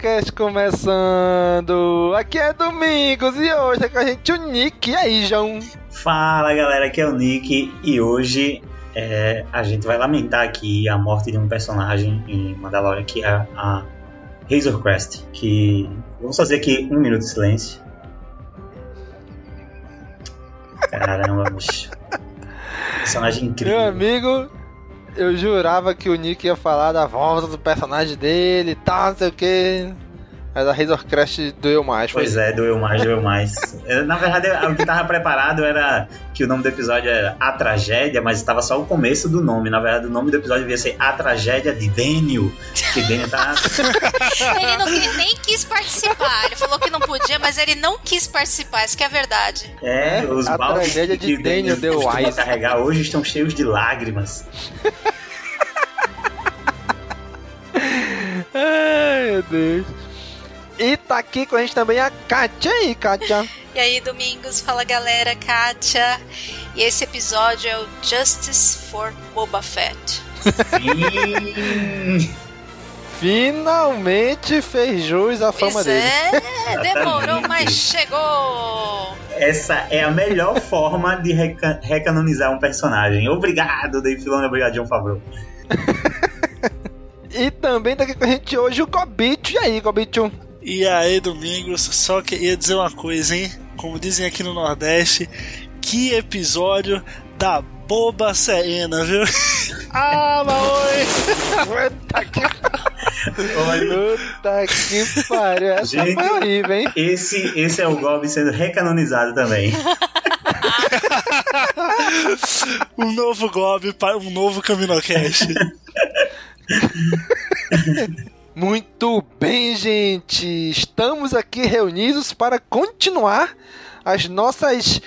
Caminocast começando! Aqui é Domingos e hoje é com a gente o Nick. E aí, João? Fala galera, aqui é o Nick e hoje é, a gente vai lamentar aqui a morte de um personagem em Mandalorian que é a Razor Crest. Que vamos fazer aqui um minuto de silêncio. Caramba, bicho. Personagem incrível. Meu amigo, eu jurava que o Nick ia falar da volta do personagem dele e tal, não sei o que. Mas a Razor Crest doeu mais. Pois é, doeu mais, doeu mais. Na verdade, o que tava preparado era que o nome do episódio era A Tragédia, mas estava só o começo do nome. Na verdade, o nome do episódio devia ser A Tragédia de Daniel. Que Daniel tá. Ele não nem quis participar. Ele falou que não podia, mas ele não quis participar. Isso que é a verdade. É, os a baldes tragédia de que Daniel costuma DeWise. carregar hoje estão cheios de lágrimas. Ai, meu Deus. E tá aqui com a gente também a Kátia aí, Kátia. E aí, Domingos, fala galera, Kátia. E esse episódio é o Justice for Boba Fett. Finalmente fez jus à fama Pois dele. é, demorou, mas chegou. Essa é a melhor forma de reca- recanonizar um personagem. Obrigado, Dave Filoni, obrigado, John Favreau. E também tá aqui com a gente hoje o Gobito. E aí, Gobito? E aí, Domingos, só queria dizer uma coisa, hein? Como dizem aqui no Nordeste, que episódio da boba serena, viu? ah, Maoi! Puta que, puta que pariu. Essa Gente. foi horrível, hein? esse, esse é o Gob sendo recanonizado também. um novo Gob para um novo Caminocast. Muito bem, gente. Estamos aqui reunidos para continuar as nossas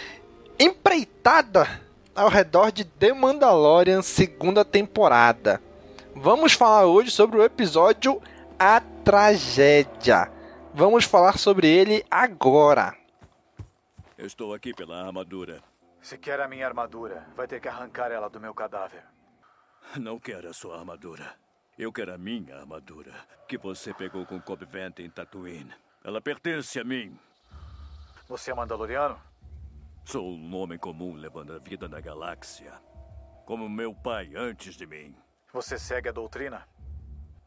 empreitadas ao redor de The Mandalorian segunda temporada. Vamos falar hoje sobre o episódio A Tragédia. Vamos falar sobre ele agora. Eu estou aqui pela armadura. Se quer a minha armadura, vai ter que arrancar ela do meu cadáver. Não quero a sua armadura. Eu quero a minha armadura, que você pegou com Cobb Vent em Tatooine. Ela pertence a mim. Você é mandaloriano? Sou um homem comum levando a vida na galáxia. Como meu pai antes de mim. Você segue a doutrina?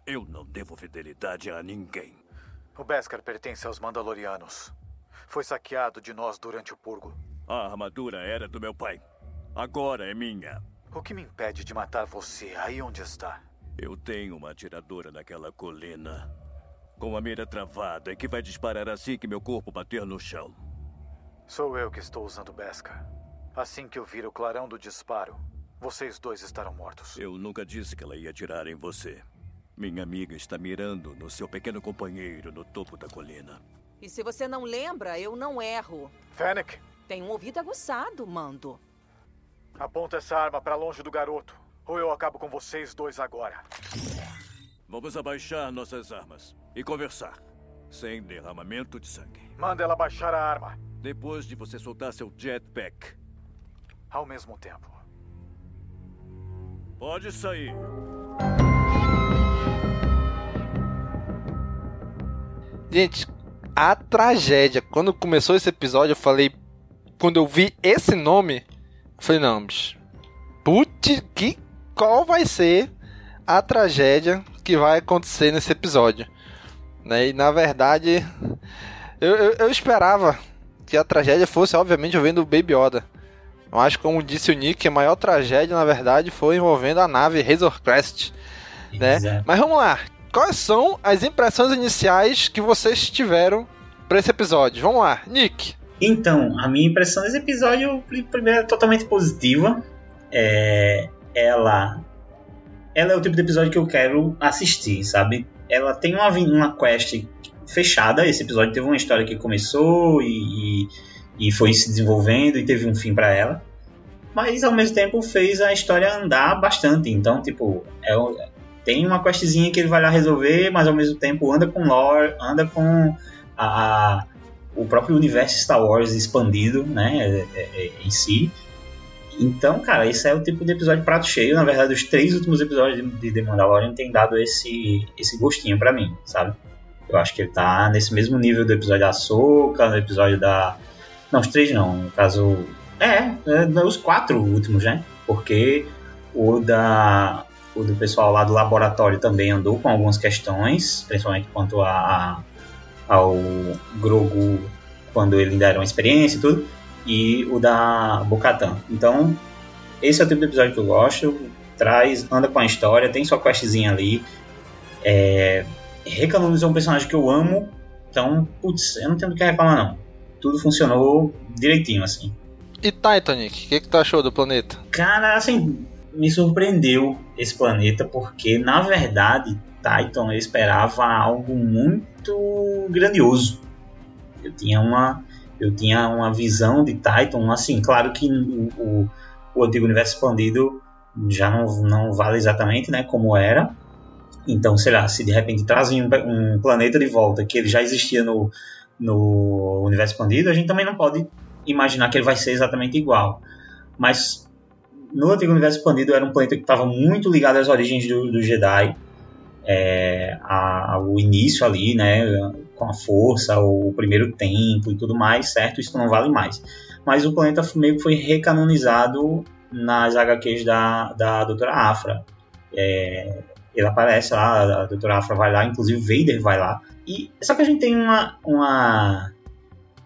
Eu não devo fidelidade a ninguém. O Beskar pertence aos Mandalorianos. Foi saqueado de nós durante o purgo. A armadura era do meu pai. Agora é minha. O que me impede de matar você aí onde está? Eu tenho uma atiradora naquela colina. Com a mira travada e que vai disparar assim que meu corpo bater no chão. Sou eu que estou usando Beskar. Assim que eu vir o clarão do disparo, vocês dois estarão mortos. Eu nunca disse que ela ia atirar em você. Minha amiga está mirando no seu pequeno companheiro no topo da colina. E se você não lembra, eu não erro. Fennec, Tem um ouvido aguçado, Mando. aponta essa arma pra longe do garoto. Ou eu acabo com vocês dois agora. Vamos abaixar nossas armas e conversar. Sem derramamento de sangue. Manda ela baixar a arma. Depois de você soltar seu jetpack. Ao mesmo tempo. Pode sair. Gente, a tragédia. Quando começou esse episódio, eu falei. Quando eu vi esse nome, eu falei, não, bicho. Putz, que. Qual vai ser a tragédia que vai acontecer nesse episódio? Né? E na verdade. Eu, eu, eu esperava que a tragédia fosse, obviamente, envolvendo o Baby Yoda. Eu acho que, como disse o Nick, a maior tragédia, na verdade, foi envolvendo a nave Razor Crest. Né? Mas vamos lá. Quais são as impressões iniciais que vocês tiveram para esse episódio? Vamos lá, Nick. Então, a minha impressão desse episódio, primeiro, é totalmente positiva. É, ela, ela é o tipo de episódio que eu quero assistir, sabe? Ela tem uma, uma quest fechada. Esse episódio teve uma história que começou e, e, e foi se desenvolvendo e teve um fim para ela. Mas ao mesmo tempo fez a história andar bastante. Então, tipo, é, tem uma questzinha que ele vai lá resolver, mas ao mesmo tempo anda com lore, anda com a, a o próprio universo Star Wars expandido, né, é, é, em si. Então, cara, esse é o tipo de episódio prato cheio. Na verdade, os três últimos episódios de The Mandalorian têm dado esse, esse gostinho para mim, sabe? Eu acho que ele tá nesse mesmo nível do episódio da Ahsoka, no episódio da... Não, os três não, no caso... É, é os quatro últimos, né? Porque o da... O do pessoal lá do laboratório também andou com algumas questões, principalmente quanto a, a ao Grogu quando ele ainda era uma experiência e tudo, e o da Bocatan. Então, esse é o tipo de episódio que eu gosto, traz, anda com a história, tem sua questzinha ali, é, recanonizou um personagem que eu amo, então, putz, eu não tenho do que reclamar não. Tudo funcionou direitinho, assim. E Titanic, o que, que tu achou do planeta? Cara, assim, me surpreendeu esse planeta, porque, na verdade, Titan eu esperava algo muito grandioso. Eu tinha uma, eu tinha uma visão de Titan, assim, claro que o, o, antigo universo expandido já não, não vale exatamente né, como era. Então, sei lá, se de repente trazem um, um planeta de volta que ele já existia no, no universo expandido, a gente também não pode imaginar que ele vai ser exatamente igual. Mas no antigo universo expandido era um planeta que estava muito ligado às origens do, do Jedi é, a, o início ali, né, com a força, o primeiro tempo e tudo mais, certo? Isso não vale mais. Mas o planeta meio que foi recanonizado nas HQs da, da Doutora Afra. É, ele aparece lá, a Doutora Afra vai lá, inclusive Vader vai lá. E só que a gente tem uma, uma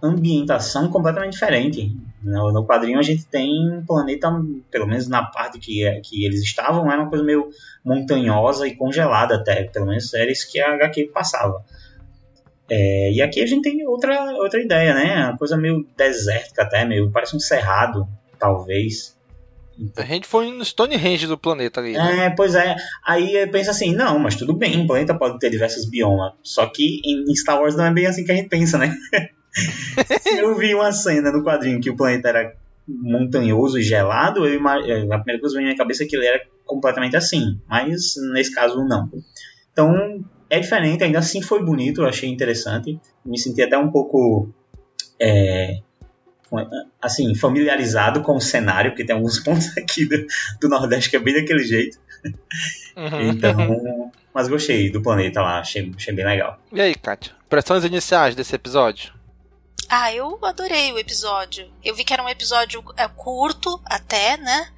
ambientação completamente diferente. No, no, quadrinho a gente tem um planeta, pelo menos na parte que, é, que eles estavam, era uma coisa meio montanhosa e congelada até, pelo menos era isso que a HQ passava. É, e aqui a gente tem outra, outra ideia, né? Uma coisa meio desértica até, meio, parece um cerrado, talvez. A gente foi no Stonehenge do planeta ali. Né? É, pois é. Aí pensa assim, não, mas tudo bem, o planeta pode ter diversos biomas. Só que em Star Wars não é bem assim que a gente pensa, né? eu vi uma cena no quadrinho que o planeta era montanhoso e gelado, eu, a primeira coisa que veio na minha cabeça é que ele era completamente assim, mas nesse caso não. Então é diferente, ainda assim foi bonito, eu achei interessante, me senti até um pouco é, assim familiarizado com o cenário, porque tem alguns pontos aqui do, do Nordeste que é bem daquele jeito. Uhum. Então, mas gostei do planeta lá, achei, achei bem legal. E aí, Kátia? Impressões iniciais desse episódio? Ah, eu adorei o episódio. Eu vi que era um episódio é, curto até, né?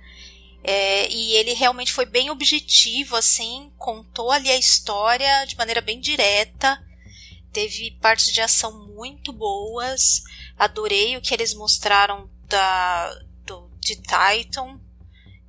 É, e ele realmente foi bem objetivo, assim, contou ali a história de maneira bem direta. Teve partes de ação muito boas. Adorei o que eles mostraram da, do, de Titan.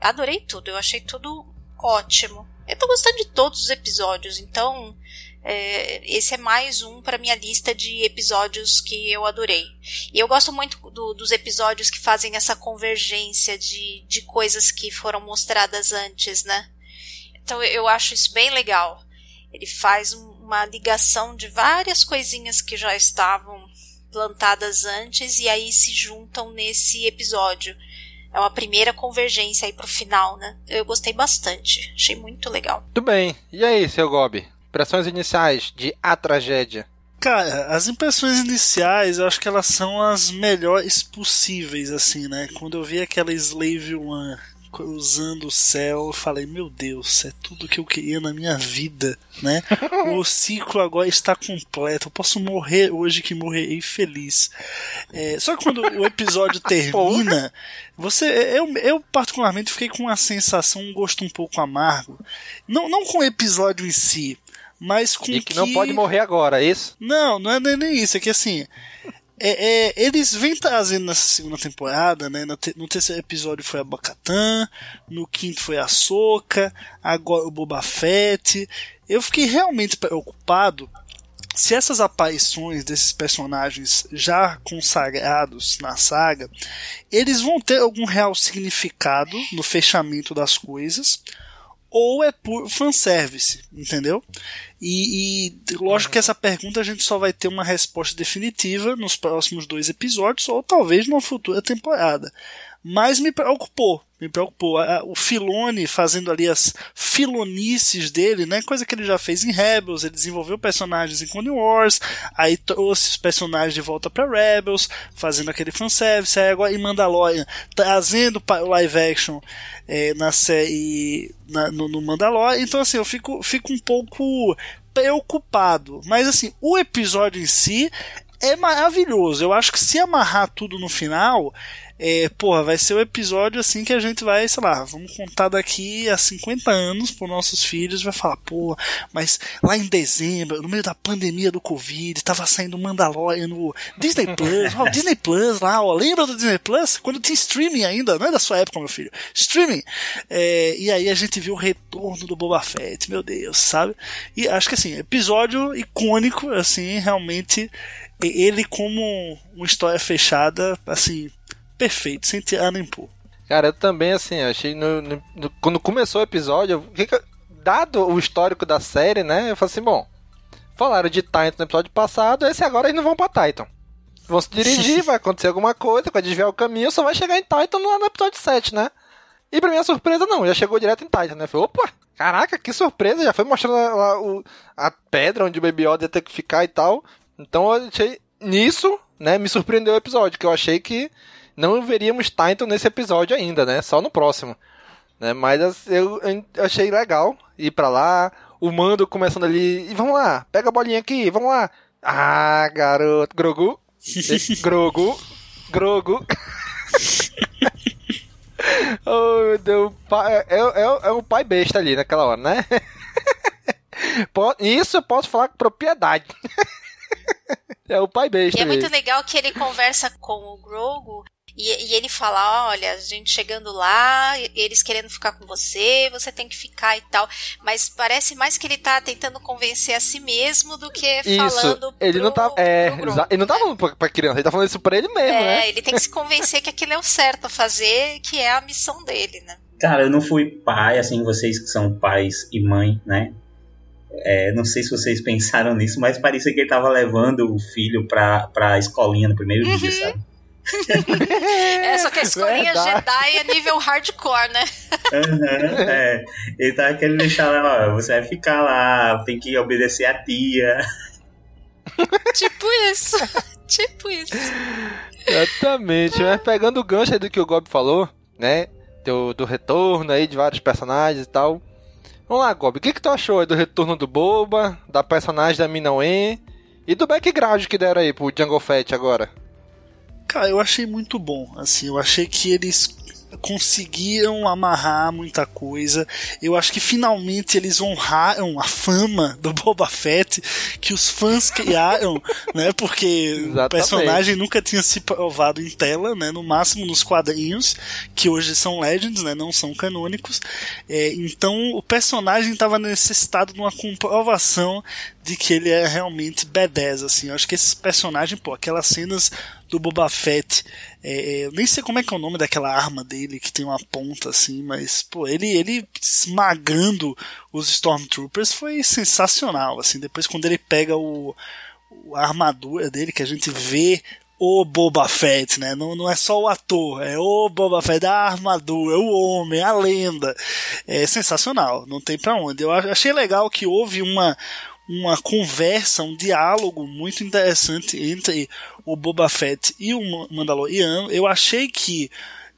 Adorei tudo, eu achei tudo ótimo. Eu tô gostando de todos os episódios, então é, esse é mais um para minha lista de episódios que eu adorei. E eu gosto muito do, dos episódios que fazem essa convergência de, de coisas que foram mostradas antes, né? Então eu acho isso bem legal. Ele faz uma ligação de várias coisinhas que já estavam plantadas antes e aí se juntam nesse episódio. É uma primeira convergência aí pro final, né? Eu gostei bastante, achei muito legal. Muito bem. E aí, seu Gobi? Impressões iniciais de A Tragédia. Cara, as impressões iniciais, eu acho que elas são as melhores possíveis, assim, né? Quando eu vi aquela Slave One cruzando o céu, eu falei, meu Deus, é tudo que eu queria na minha vida, né? o ciclo agora está completo, eu posso morrer hoje que morrerei feliz. É, só que quando o episódio termina, você, eu, eu particularmente fiquei com uma sensação, um gosto um pouco amargo. Não, não com o episódio em si, mas com e que, que, não pode morrer agora, é isso? Não, não é nem isso, é que assim, é, é, eles vêm trazendo nessa segunda temporada, né? No, te, no terceiro episódio foi a Bacatan, no quinto foi a Soca, agora o Boba Fett. Eu fiquei realmente preocupado se essas aparições desses personagens já consagrados na saga, eles vão ter algum real significado no fechamento das coisas, ou é por fanservice, entendeu? E, e lógico que essa pergunta a gente só vai ter uma resposta definitiva nos próximos dois episódios, ou talvez numa futura temporada. Mas me preocupou, me preocupou. O Filone fazendo ali as filonices dele, né? Coisa que ele já fez em Rebels, ele desenvolveu personagens em Clone Wars, aí trouxe os personagens de volta para Rebels, fazendo aquele fanservice, aí agora em Mandalorian, trazendo para o live action é, na série na, no, no Mandalorian. Então assim, eu fico, fico um pouco preocupado. Mas assim, o episódio em si é maravilhoso. Eu acho que se amarrar tudo no final, é, porra, vai ser o episódio assim que a gente vai, sei lá, vamos contar daqui a 50 anos para nossos filhos, vai falar, pô, mas lá em dezembro, no meio da pandemia do Covid, tava saindo Mandalorian no Disney Plus, ó, Disney Plus lá, ó, lembra do Disney Plus? Quando tinha streaming ainda, não é da sua época, meu filho, streaming. É, e aí a gente viu o retorno do Boba Fett, meu Deus, sabe? E acho que assim, episódio icônico, assim, realmente, ele como uma história fechada, assim, perfeito, sem tirar nem pôr. Cara, eu também, assim, achei no, no, no, quando começou o episódio, dado o histórico da série, né, eu falei assim, bom, falaram de Titan no episódio passado, esse agora eles não vão pra Titan. Vão se dirigir, vai acontecer alguma coisa, vai desviar o caminho, só vai chegar em Titan no, no episódio 7, né? E pra minha surpresa, não, já chegou direto em Titan, né? Falei, opa, caraca, que surpresa, já foi mostrando a, a, a pedra onde o Baby Yoda ia ter que ficar e tal. Então eu achei, nisso, né, me surpreendeu o episódio, que eu achei que não veríamos Titan nesse episódio ainda, né? Só no próximo. Né? Mas eu, eu achei legal ir para lá, o Mando começando ali, e vamos lá, pega a bolinha aqui, vamos lá. Ah, garoto, Grogu, Grogu, Grogu. oh, meu Deus, é, é, é o pai besta ali naquela hora, né? Isso eu posso falar com propriedade. é o pai besta. E é muito legal que ele conversa com o Grogu e, e, ele fala: olha, a gente chegando lá, eles querendo ficar com você, você tem que ficar e tal. Mas parece mais que ele tá tentando convencer a si mesmo do que isso, falando ele pro, não tá, é, Ele não tá falando pra, pra criança, ele tá falando isso pra ele mesmo, é, né? ele tem que se convencer que aquilo é o certo a fazer, que é a missão dele, né? Cara, eu não fui pai, assim, vocês que são pais e mãe, né? É, não sei se vocês pensaram nisso, mas parecia que ele tava levando o filho pra, pra escolinha no primeiro uhum. dia, sabe? é, só que a escolinha Verdade. Jedi é nível hardcore, né? Uhum, é. Ele tá querendo deixar lá, ó, você vai ficar lá, tem que obedecer a tia. tipo isso. tipo isso. Exatamente. Mas pegando o gancho aí do que o Gob falou, né? Do, do retorno aí de vários personagens e tal. Vamos lá, Gob. O que, que tu achou aí do retorno do Boba, da personagem da Minauê e do background que deram aí pro Jungle Fett agora? Cara, eu achei muito bom. Assim, eu achei que eles conseguiram amarrar muita coisa. Eu acho que finalmente eles honraram a fama do Boba Fett que os fãs criaram, né? Porque Exatamente. o personagem nunca tinha se provado em tela, né? No máximo nos quadrinhos, que hoje são legends, né? Não são canônicos. É, então o personagem estava necessitado de uma comprovação de que ele é realmente B10, assim. Eu acho que esse personagem, pô, aquelas cenas do Boba Fett. É, é, nem sei como é que é o nome daquela arma dele que tem uma ponta assim, mas pô, ele ele esmagando os Stormtroopers foi sensacional, assim. Depois quando ele pega o, a armadura dele que a gente vê o Boba Fett, né? Não, não é só o ator, é o Boba Fett, a armadura, o homem, a lenda. É sensacional, não tem para onde. Eu achei legal que houve uma uma conversa, um diálogo muito interessante entre o Boba Fett e o Mandaloriano. Eu achei que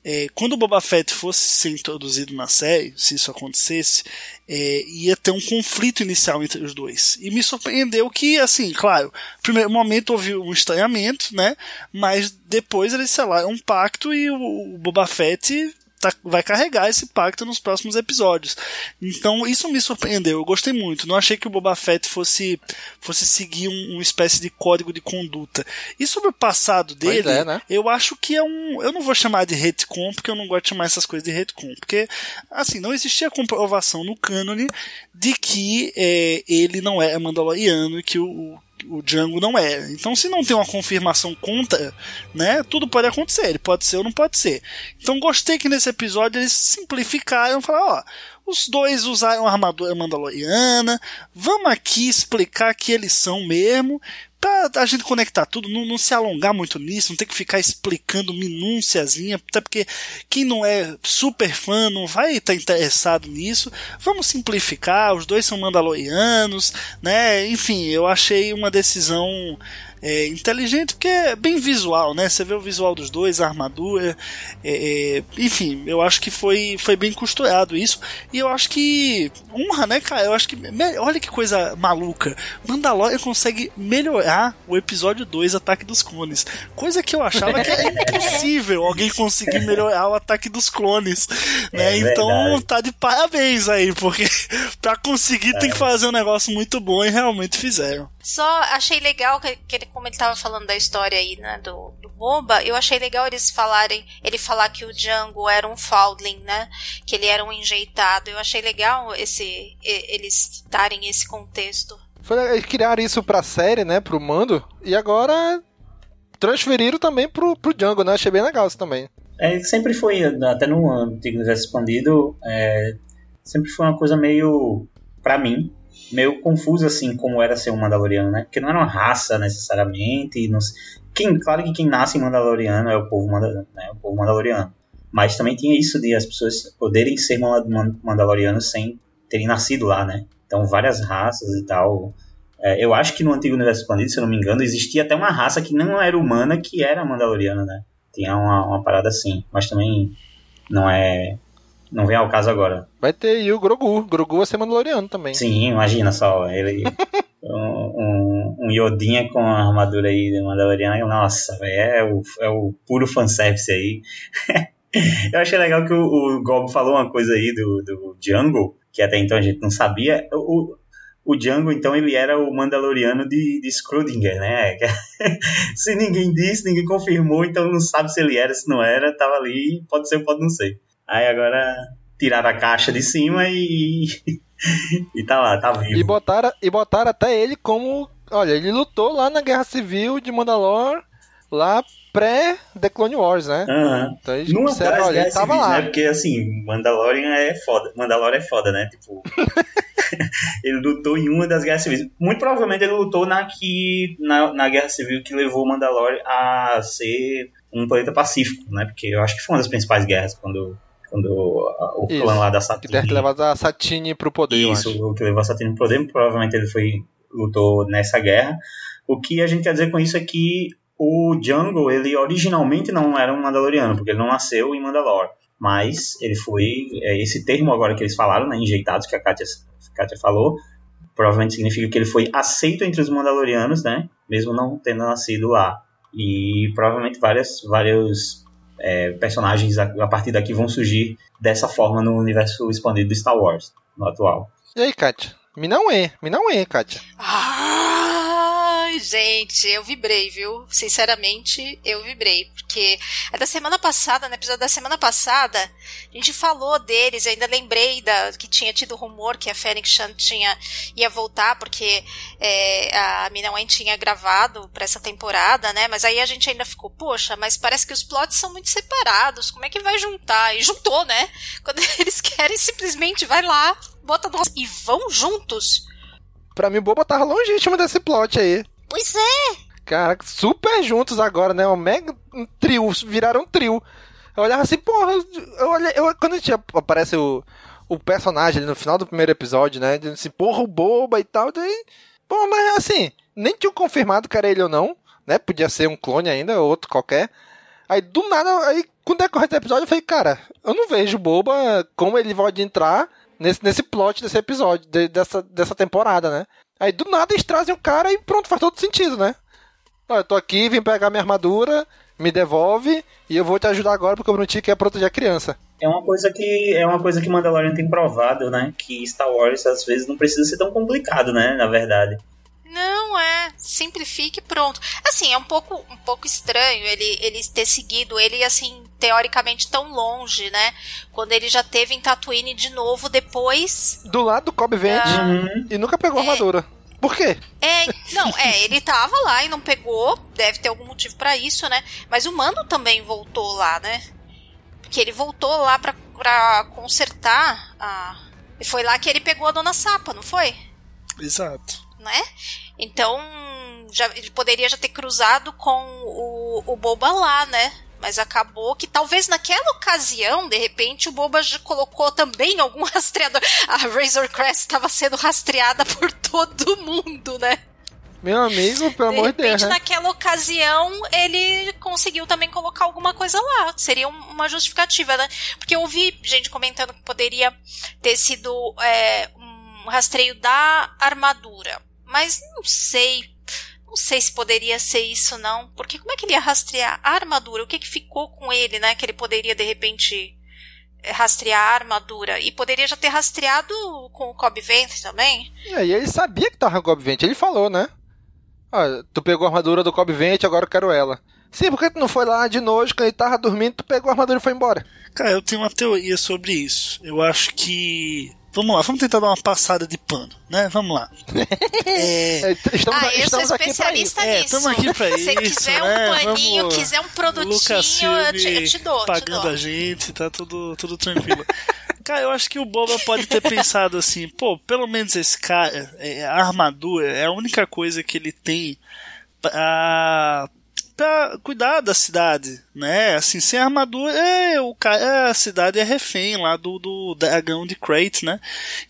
é, quando o Boba Fett fosse ser introduzido na série, se isso acontecesse, é, ia ter um conflito inicial entre os dois. E me surpreendeu que, assim, claro, primeiro momento houve um estranhamento, né? Mas depois eles, sei lá, um pacto e o, o Boba Fett tá, vai carregar esse pacto nos próximos episódios. Então isso me surpreendeu, eu gostei muito. Não achei que o Boba Fett fosse, fosse seguir um, uma espécie de código de conduta. E sobre o passado dele, é, né? eu acho que é um. Eu não vou chamar de retcon, porque eu não gosto de chamar essas coisas de retcon. Porque, assim, não existia comprovação no cânone de que é, ele não é mandaloriano e que o, o Django não é. Então, se não tem uma confirmação contra, né, tudo pode acontecer. Ele pode ser ou não pode ser. Então, gostei que nesse episódio eles simplificaram, falaram, ó, os dois usaram a armadura mandaloriana, vamos aqui explicar que eles são mesmo, pra a gente conectar tudo, não, não, se alongar muito nisso, não ter que ficar explicando minúciazinha, até porque quem não é super fã não vai estar tá interessado nisso. Vamos simplificar, os dois são mandalorianos, né? Enfim, eu achei uma decisão é, inteligente porque é bem visual, né? Você vê o visual dos dois, a armadura, é, é, enfim, eu acho que foi, foi bem costurado isso e eu acho que honra, né, cara? Eu acho que olha que coisa maluca. Mandalorian consegue melhorar o episódio 2, Ataque dos Clones, coisa que eu achava que era impossível alguém conseguir melhorar o Ataque dos Clones, né? É então tá de parabéns aí, porque para conseguir tem que fazer um negócio muito bom e realmente fizeram. Só achei legal que, que ele, como ele tava falando da história aí, né, do, do Boba, eu achei legal eles falarem, ele falar que o Django era um Foundling, né, que ele era um enjeitado. Eu achei legal esse, eles darem esse contexto. Foi, eles criaram isso pra série, né, pro Mando, e agora transferiram também pro, pro Django, né, achei bem legal isso também. É, sempre foi, até no Antigo Universo Expandido, é, sempre foi uma coisa meio, pra mim, meio confuso assim como era ser um Mandaloriano, né? Porque não era uma raça necessariamente. Não... Quem, claro que quem nasce em Mandaloriano é o povo, né, o povo Mandaloriano. Mas também tinha isso de as pessoas poderem ser Mandalorianos sem terem nascido lá, né? Então várias raças e tal. É, eu acho que no antigo universo expandido, se eu não me engano, existia até uma raça que não era humana que era Mandaloriana, né? Tinha uma, uma parada assim. Mas também não é não vem ao caso agora. Vai ter aí o Grogu. Grogu vai ser Mandaloriano também. Sim, imagina só. Ele. um, um, um Yodinha com a armadura aí de Mandaloriano. Nossa, é o, é o puro fanservice aí. Eu achei legal que o, o Gob falou uma coisa aí do, do Django, que até então a gente não sabia. O, o Django, então, ele era o Mandaloriano de, de Schrödinger, né? se ninguém disse, ninguém confirmou, então não sabe se ele era, se não era, tava ali, pode ser, pode não ser. Aí agora tiraram a caixa de cima e. e tá lá, tá vivo. E botaram, e botaram até ele como. Olha, ele lutou lá na Guerra Civil de Mandalore, lá pré-The Clone Wars, né? Uhum. Então eles Numa disseram, olha, ele tava lá. Né? Porque assim, Mandalorian é foda. Mandalorian é foda, né? Tipo. ele lutou em uma das guerras civis. Muito provavelmente ele lutou na, que, na, na guerra civil que levou o Mandalorian a ser um planeta pacífico, né? Porque eu acho que foi uma das principais guerras quando quando o Isso, clã lá da Satine. Que deve levado a Satine pro poder. Isso, o que levou a Satine pro poder, provavelmente ele foi lutou nessa guerra. O que a gente quer dizer com isso é que o Django, ele originalmente não era um Mandaloriano, porque ele não nasceu em Mandalore. Mas ele foi. É esse termo agora que eles falaram, né, enjeitados, que a Katia, a Katia falou, provavelmente significa que ele foi aceito entre os Mandalorianos, né? Mesmo não tendo nascido lá. E provavelmente várias, vários é, personagens a, a, partir daqui vão surgir dessa forma no universo expandido do Star Wars, no atual. E aí, Kátia? Me não é, me não é, Kátia. Gente, eu vibrei, viu? Sinceramente, eu vibrei. Porque é da semana passada, no episódio da semana passada, a gente falou deles, eu ainda lembrei da, que tinha tido rumor que a Fênix Chan tinha, ia voltar, porque é, a Mina Wen tinha gravado pra essa temporada, né? Mas aí a gente ainda ficou, poxa, mas parece que os plots são muito separados, como é que vai juntar? E juntou, né? Quando eles querem, simplesmente vai lá, bota no... e vão juntos. Pra mim, o Boba tava longíssimo desse plot aí. Pois é! Cara, super juntos agora, né? Um mega trio, viraram um trio. Eu olhava assim, porra, eu olhei, eu, quando tinha, aparece o, o personagem ali no final do primeiro episódio, né? Dizendo assim, porra, o Boba e tal, daí. Pô, mas assim, nem tinham confirmado que era ele ou não, né? Podia ser um clone ainda, outro qualquer. Aí do nada, aí com o decorrer do episódio, eu falei, cara, eu não vejo Boba como ele pode entrar nesse, nesse plot desse episódio, de, dessa, dessa temporada, né? Aí do nada eles trazem o cara e pronto, faz todo sentido, né? Ó, eu tô aqui, vim pegar minha armadura, me devolve e eu vou te ajudar agora porque o Bruno quer proteger a criança. É uma coisa que é uma coisa que Mandalorian tem provado, né? Que Star Wars às vezes não precisa ser tão complicado, né? Na verdade. Não é, simplifique e pronto. Assim, é um pouco um pouco estranho ele ele ter seguido ele assim teoricamente tão longe, né? Quando ele já teve em Tatooine de novo depois do lado do Cobb Vent uhum. e nunca pegou É. armadura. Por quê? É, não, é, ele tava lá e não pegou, deve ter algum motivo pra isso, né? Mas o Mando também voltou lá, né? Porque ele voltou lá pra, pra consertar a. E foi lá que ele pegou a Dona Sapa, não foi? Exato. Né? Então, já, ele poderia já ter cruzado com o, o Boba lá, né? Mas acabou que talvez naquela ocasião, de repente, o Boba já colocou também algum rastreador. A Razor Crest estava sendo rastreada por todo mundo, né? Meu amigo, pelo de amor de Deus, né? naquela ocasião, ele conseguiu também colocar alguma coisa lá. Seria um- uma justificativa, né? Porque eu ouvi gente comentando que poderia ter sido é, um rastreio da armadura. Mas não sei. Não sei se poderia ser isso, não. Porque como é que ele ia rastrear a armadura? O que, que ficou com ele, né? Que ele poderia, de repente, é, rastrear a armadura. E poderia já ter rastreado com o Cobb Vent também. E aí ele sabia que tava com o Cobb Vent, ele falou, né? Ó, tu pegou a armadura do Cobb Vent, agora eu quero ela. Sim, por que tu não foi lá de noite, quando ele tava dormindo, tu pegou a armadura e foi embora? Cara, eu tenho uma teoria sobre isso. Eu acho que. Vamos lá, vamos tentar dar uma passada de pano, né? Vamos lá. É, Estamos, ah, eu sou estamos aqui pra especialista. É, nisso. estamos aqui pra Se você isso, quiser um né? paninho, Vamos- quiser um produtinho, Lucas eu te, eu te dou. te pagando dou. a gente, tá tudo, tudo tranquilo. Cara, eu acho que o Boba pode ter pensado assim, pô, pelo menos esse cara, é, a armadura é a única coisa que ele tem pra, pra cuidar da cidade, né? Assim, sem armadura, é, o cara, a cidade é refém lá do, do dragão de Crate, né?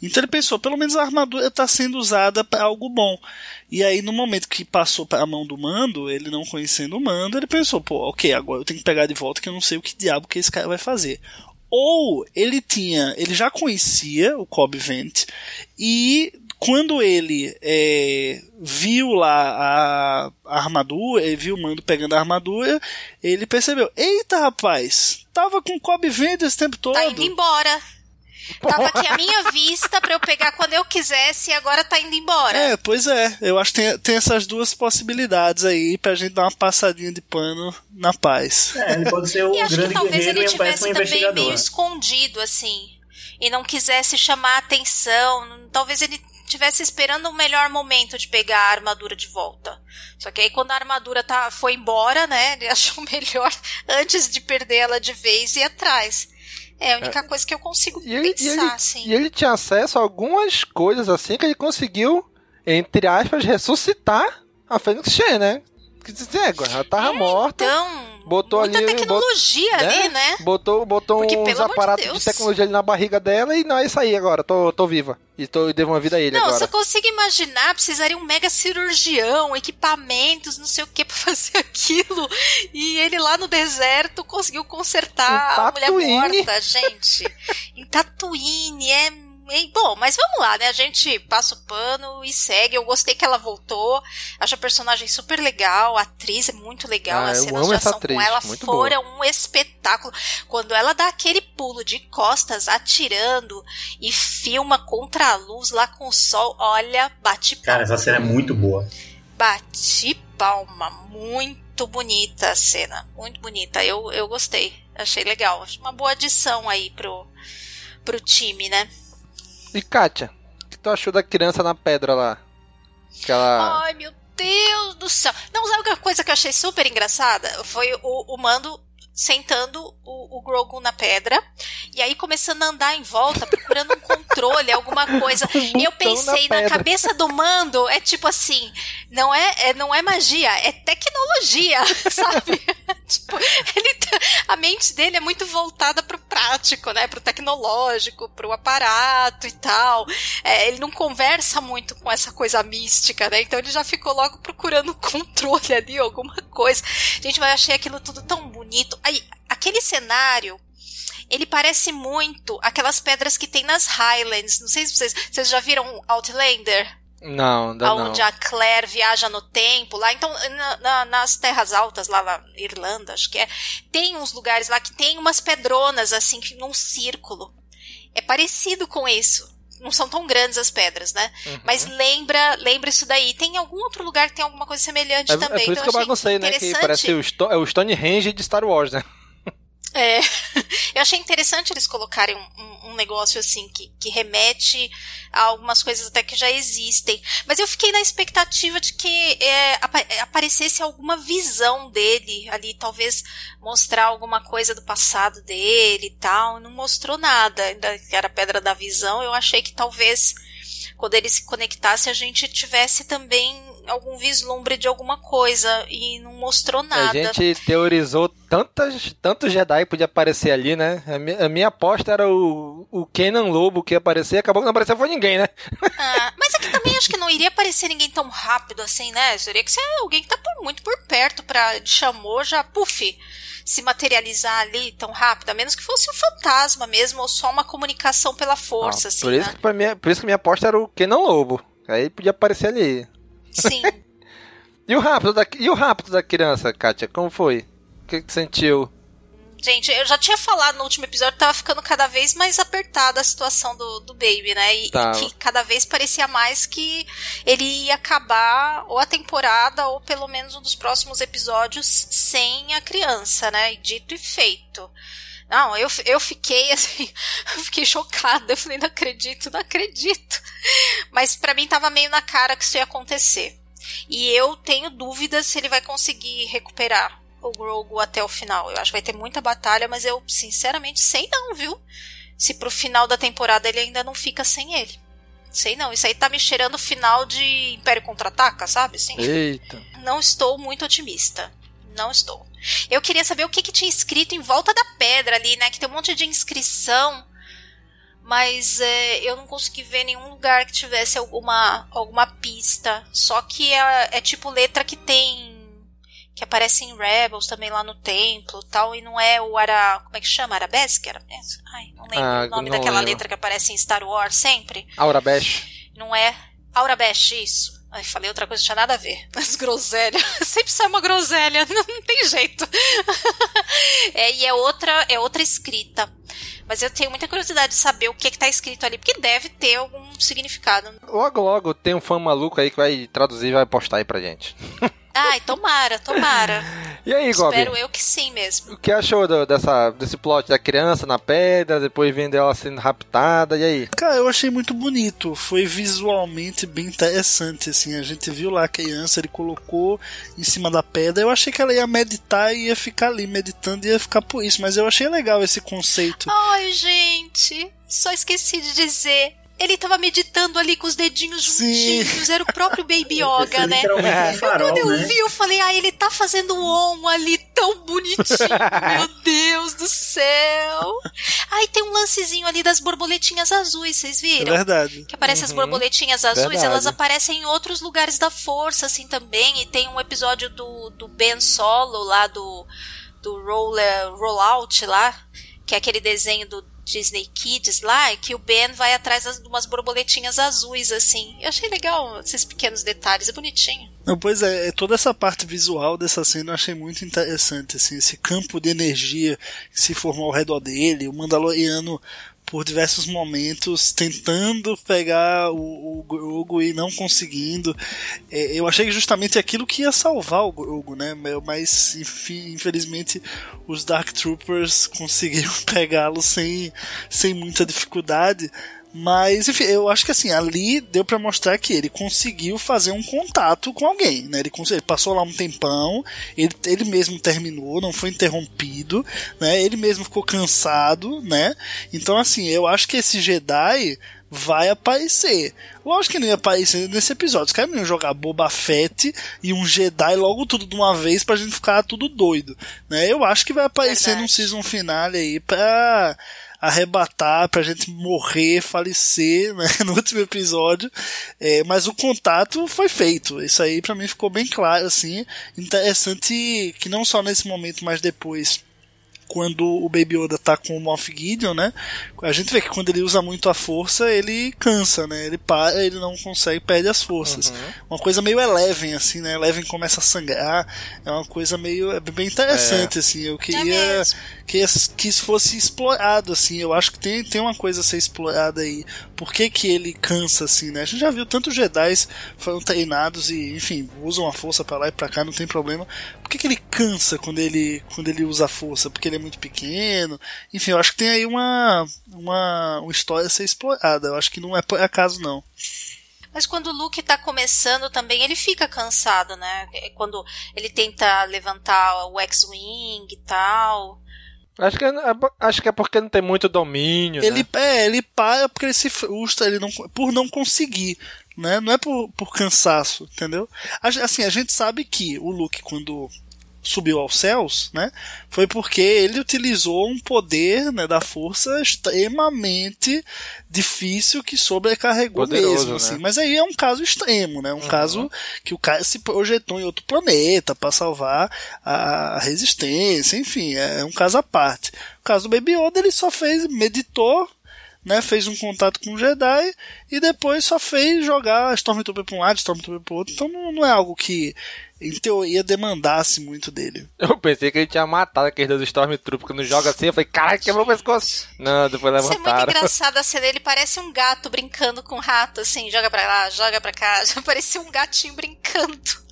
Então ele pensou, pelo menos a armadura tá sendo usada para algo bom. E aí, no momento que passou para a mão do mando, ele não conhecendo o mando, ele pensou, pô, ok, agora eu tenho que pegar de volta que eu não sei o que diabo que esse cara vai fazer. Ou ele tinha, ele já conhecia o Cobb Vent e quando ele é, viu lá a, a armadura, ele viu o mando pegando a armadura, ele percebeu: Eita rapaz, tava com o Cobb Vent esse tempo todo. Tá indo embora. Tava aqui à minha vista pra eu pegar quando eu quisesse e agora tá indo embora. É, pois é. Eu acho que tem, tem essas duas possibilidades aí pra gente dar uma passadinha de pano na paz. É, ele pode ser o E acho que grande talvez guerreiro ele um tivesse péssimo também meio escondido, assim. E não quisesse chamar a atenção. Talvez ele tivesse esperando o melhor momento de pegar a armadura de volta. Só que aí quando a armadura tá, foi embora, né? Ele achou melhor, antes de perder ela de vez, ir atrás. É a única coisa que eu consigo E ele, e, pensar, ele, assim. e ele tinha acesso a algumas coisas assim que ele conseguiu, entre aspas, ressuscitar a Fênix Shen, né? Que dizer, ela tava morta. Então, botou muita ali, tecnologia bot- ali, né? Botou, botou Porque, uns de aparatos de, Deus. tecnologia ali na barriga dela e não é isso aí agora, tô, tô viva. E tô, devo uma vida a ele Não, agora. você consegue imaginar, precisaria um mega cirurgião, equipamentos, não sei o que pra fazer aquilo. E ele lá no deserto conseguiu consertar Em a mulher morta, gente. Em Tatooine, é meio... Bom, mas vamos lá, né? A gente passa o pano e segue. Eu gostei que ela voltou. Acho a personagem super legal, a atriz é muito legal. Ah, As cenas de essa ação atriz, com ela foram um espetáculo. Quando ela dá aquele pulo de costas, atirando e filma contra a luz lá com o sol, olha, bate Cara, essa cena é muito boa. bati palma. Muito bonita a cena. Muito bonita. Eu, eu gostei. Achei legal. Acho uma boa adição aí pro, pro time, né? E Kátia, o que tu achou da criança na pedra lá? Aquela... Ai, meu Deus do céu. Não, sabe uma coisa que eu achei super engraçada? Foi o, o Mando sentando o, o Grogu na pedra e aí começando a andar em volta procurando um controle, alguma coisa. E eu pensei na, na, cabeça do Mando é tipo assim, não é, é não é magia, é tecnologia, sabe? tipo, ele, tá, a mente dele é muito voltada pro prático, né, pro tecnológico, pro aparato e tal. É, ele não conversa muito com essa coisa mística, né? Então ele já ficou logo procurando controle ali, alguma coisa. Gente, mas eu achei aquilo tudo tão bonito. Aí, aquele cenário ele parece muito aquelas pedras que tem nas Highlands. Não sei se vocês, vocês já viram Outlander. Não, ainda onde a Claire viaja no tempo, lá. Então, na, na, nas terras altas, lá na Irlanda, acho que é, tem uns lugares lá que tem umas pedronas, assim, num círculo. É parecido com isso. Não são tão grandes as pedras, né? Uhum. Mas lembra, lembra isso daí. Tem algum outro lugar que tem alguma coisa semelhante é, também. É por isso então, que eu baguncei, né? Que parece o, Sto é o Stonehenge de Star Wars, né? É, eu achei interessante eles colocarem um, um, negócio assim que, que remete a algumas coisas até que já existem. Mas eu fiquei na expectativa de que é, aparecesse alguma visão dele ali, talvez mostrar alguma coisa do passado dele e tal. Não mostrou nada, ainda que era a pedra da visão. Eu achei que talvez quando ele se conectasse a gente tivesse também algum vislumbre de alguma coisa e não mostrou nada. A gente teorizou tantas, tantos Jedi podia aparecer ali, né? A minha, a minha aposta era o, o Kenan Lobo que ia aparecer, acabou que não apareceu foi ninguém, né? Ah, mas aqui também acho que não iria aparecer ninguém tão rápido assim, né? Seria que ser alguém que tá por, muito por perto pra chamou já, puf, se materializar ali tão rápido, a menos que fosse um fantasma mesmo, ou só uma comunicação pela força, ah, assim, por isso né? Que minha, por isso que minha aposta era o Kenan Lobo. Aí podia aparecer ali. Sim. e, o rápido da, e o rápido da criança, Kátia? Como foi? O que, que sentiu? Gente, eu já tinha falado no último episódio que tava ficando cada vez mais apertada a situação do, do Baby, né? E, tá. e, que cada vez parecia mais que ele ia acabar ou a temporada ou pelo menos um dos próximos episódios sem a criança, né? E dito e feito. Não, eu, eu fiquei assim, eu fiquei chocada. Eu falei, não acredito, não acredito. Mas para mim tava meio na cara que isso ia acontecer. E eu tenho dúvidas se ele vai conseguir recuperar o Grogu até o final. Eu acho que vai ter muita batalha, mas eu sinceramente sei não, viu? Se pro final da temporada ele ainda não fica sem ele. Sei não, isso aí tá me cheirando o final de Império Contra-Ataca, sabe? Assim, Eita. Não estou muito otimista. Não estou. Eu queria saber o que, que tinha escrito em volta da pedra ali, né? Que tem um monte de inscrição mas é, eu não consegui ver nenhum lugar que tivesse alguma, alguma pista. Só que é, é, tipo letra que tem. Que aparece em Rebels também lá no templo tal, e não é o Ara. como é que chama? Arabesque? Arabesque? Ai, não lembro ah, o nome daquela lembro. letra que aparece em Star Wars sempre. Aurabesh. Não é? Aurabesh, isso. Ai, falei outra coisa, não tinha nada a ver. As groselhas. Sempre sai uma groselha, não, não tem jeito. é, e é outra, é outra escrita. Mas eu tenho muita curiosidade de saber o que, que tá escrito ali, porque deve ter algum significado. Logo, logo tem um fã maluco aí que vai traduzir e vai postar aí pra gente. Ai, tomara, tomara. E aí, Gobi? Espero eu que sim mesmo. O que achou do, dessa, desse plot da criança na pedra, depois vendo ela sendo raptada, e aí? Cara, eu achei muito bonito. Foi visualmente bem interessante, assim. A gente viu lá a criança, ele colocou em cima da pedra. Eu achei que ela ia meditar e ia ficar ali meditando e ia ficar por isso. Mas eu achei legal esse conceito. Ai, gente, só esqueci de dizer ele tava meditando ali com os dedinhos juntinhos, era o próprio Baby Yoga, né? Farol, Quando eu né? vi, eu falei, ah, ele tá fazendo o on ali tão bonitinho, meu Deus do céu. Ai, tem um lancezinho ali das borboletinhas azuis, vocês viram? É verdade. Que aparecem uhum. as borboletinhas azuis, verdade. elas aparecem em outros lugares da força, assim, também, e tem um episódio do, do Ben Solo lá, do, do Roller, Rollout lá, que é aquele desenho do Disney Kids lá, é que o Ben vai atrás de umas borboletinhas azuis, assim. Eu achei legal esses pequenos detalhes, é bonitinho. Pois é, toda essa parte visual dessa cena eu achei muito interessante, assim, esse campo de energia que se formou ao redor dele, o Mandaloriano por diversos momentos tentando pegar o, o Grogu e não conseguindo. É, eu achei justamente aquilo que ia salvar o Grogu, né? Mas infelizmente os Dark Troopers conseguiram pegá-lo sem, sem muita dificuldade. Mas, enfim, eu acho que assim, ali deu para mostrar que ele conseguiu fazer um contato com alguém, né? Ele, ele, passou lá um tempão, ele, ele mesmo terminou, não foi interrompido, né? Ele mesmo ficou cansado, né? Então, assim, eu acho que esse Jedi vai aparecer. Lógico que não ia aparecer nesse episódio. Os caras não iam jogar Boba Fett e um Jedi logo tudo de uma vez pra gente ficar tudo doido. Né? Eu acho que vai aparecer Verdade. num season finale aí pra arrebatar, pra gente morrer, falecer né, no último episódio. É, mas o contato foi feito. Isso aí para mim ficou bem claro, assim. Interessante que não só nesse momento, mas depois quando o Baby Yoda tá com o Moff Gideon, né? A gente vê que quando ele usa muito a força, ele cansa, né? Ele para, ele não consegue, perde as forças. Uhum. Uma coisa meio Eleven, assim, né? Eleven começa a sangrar. É uma coisa meio. É bem interessante, é. assim. Eu queria é que, que isso fosse explorado, assim. Eu acho que tem, tem uma coisa a ser explorada aí. Por que, que ele cansa, assim, né? A gente já viu tantos Jedi foram treinados e, enfim, usam a força para lá e pra cá, não tem problema. Por que, que ele cansa quando ele, quando ele usa a força? Porque ele é muito pequeno? Enfim, eu acho que tem aí uma, uma, uma história a ser explorada. Eu acho que não é por acaso, não. Mas quando o Luke tá começando também, ele fica cansado, né? É quando ele tenta levantar o X-Wing e tal. Acho que, é, acho que é porque não tem muito domínio. Ele, né? é, ele para porque ele se frustra ele não, por não conseguir. Né? Não é por, por cansaço, entendeu? Assim, a gente sabe que o Luke, quando subiu aos céus, né? Foi porque ele utilizou um poder né, da força extremamente difícil que sobrecarregou Poderoso, mesmo, né? assim. Mas aí é um caso extremo, né? Um uhum. caso que o cara se projetou em outro planeta para salvar a resistência, enfim, é um caso à parte. O caso do Baby Yoda, ele só fez, meditou, né, fez um contato com o Jedi e depois só fez jogar Stormtrooper para um lado, Stormtrooper para o outro. Então não, não, é algo que em teoria, demandasse muito dele. Eu pensei que ele tinha matado aquele dos Stormtrooper quando joga assim. Eu falei, caraca, quebrou o pescoço. Não, depois levantaram. Isso é muito engraçado a cena dele. Parece um gato brincando com um rato, assim. Joga pra lá, joga pra cá. Já parecia um gatinho brincando.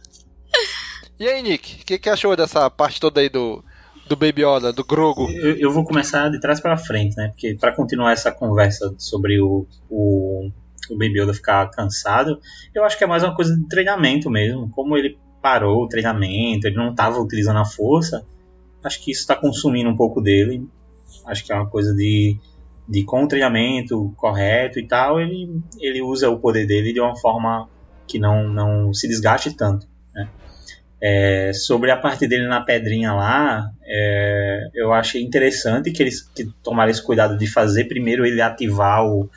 E aí, Nick? O que, que achou dessa parte toda aí do, do Baby Yoda, do Grogo? Eu, eu, vou começar de trás para frente, né? Porque para continuar essa conversa sobre o, o, o Baby Yoda ficar cansado, eu acho que é mais uma coisa de treinamento mesmo. Como ele parou o treinamento, ele não estava utilizando a força, acho que isso está consumindo um pouco dele. Acho que é uma coisa de, de com o treinamento correto e tal, ele, ele usa o poder dele de uma forma que não, não se desgaste tanto. É, sobre a parte dele na pedrinha lá, é, eu achei interessante que eles que tomaram esse cuidado de fazer primeiro ele ativar o,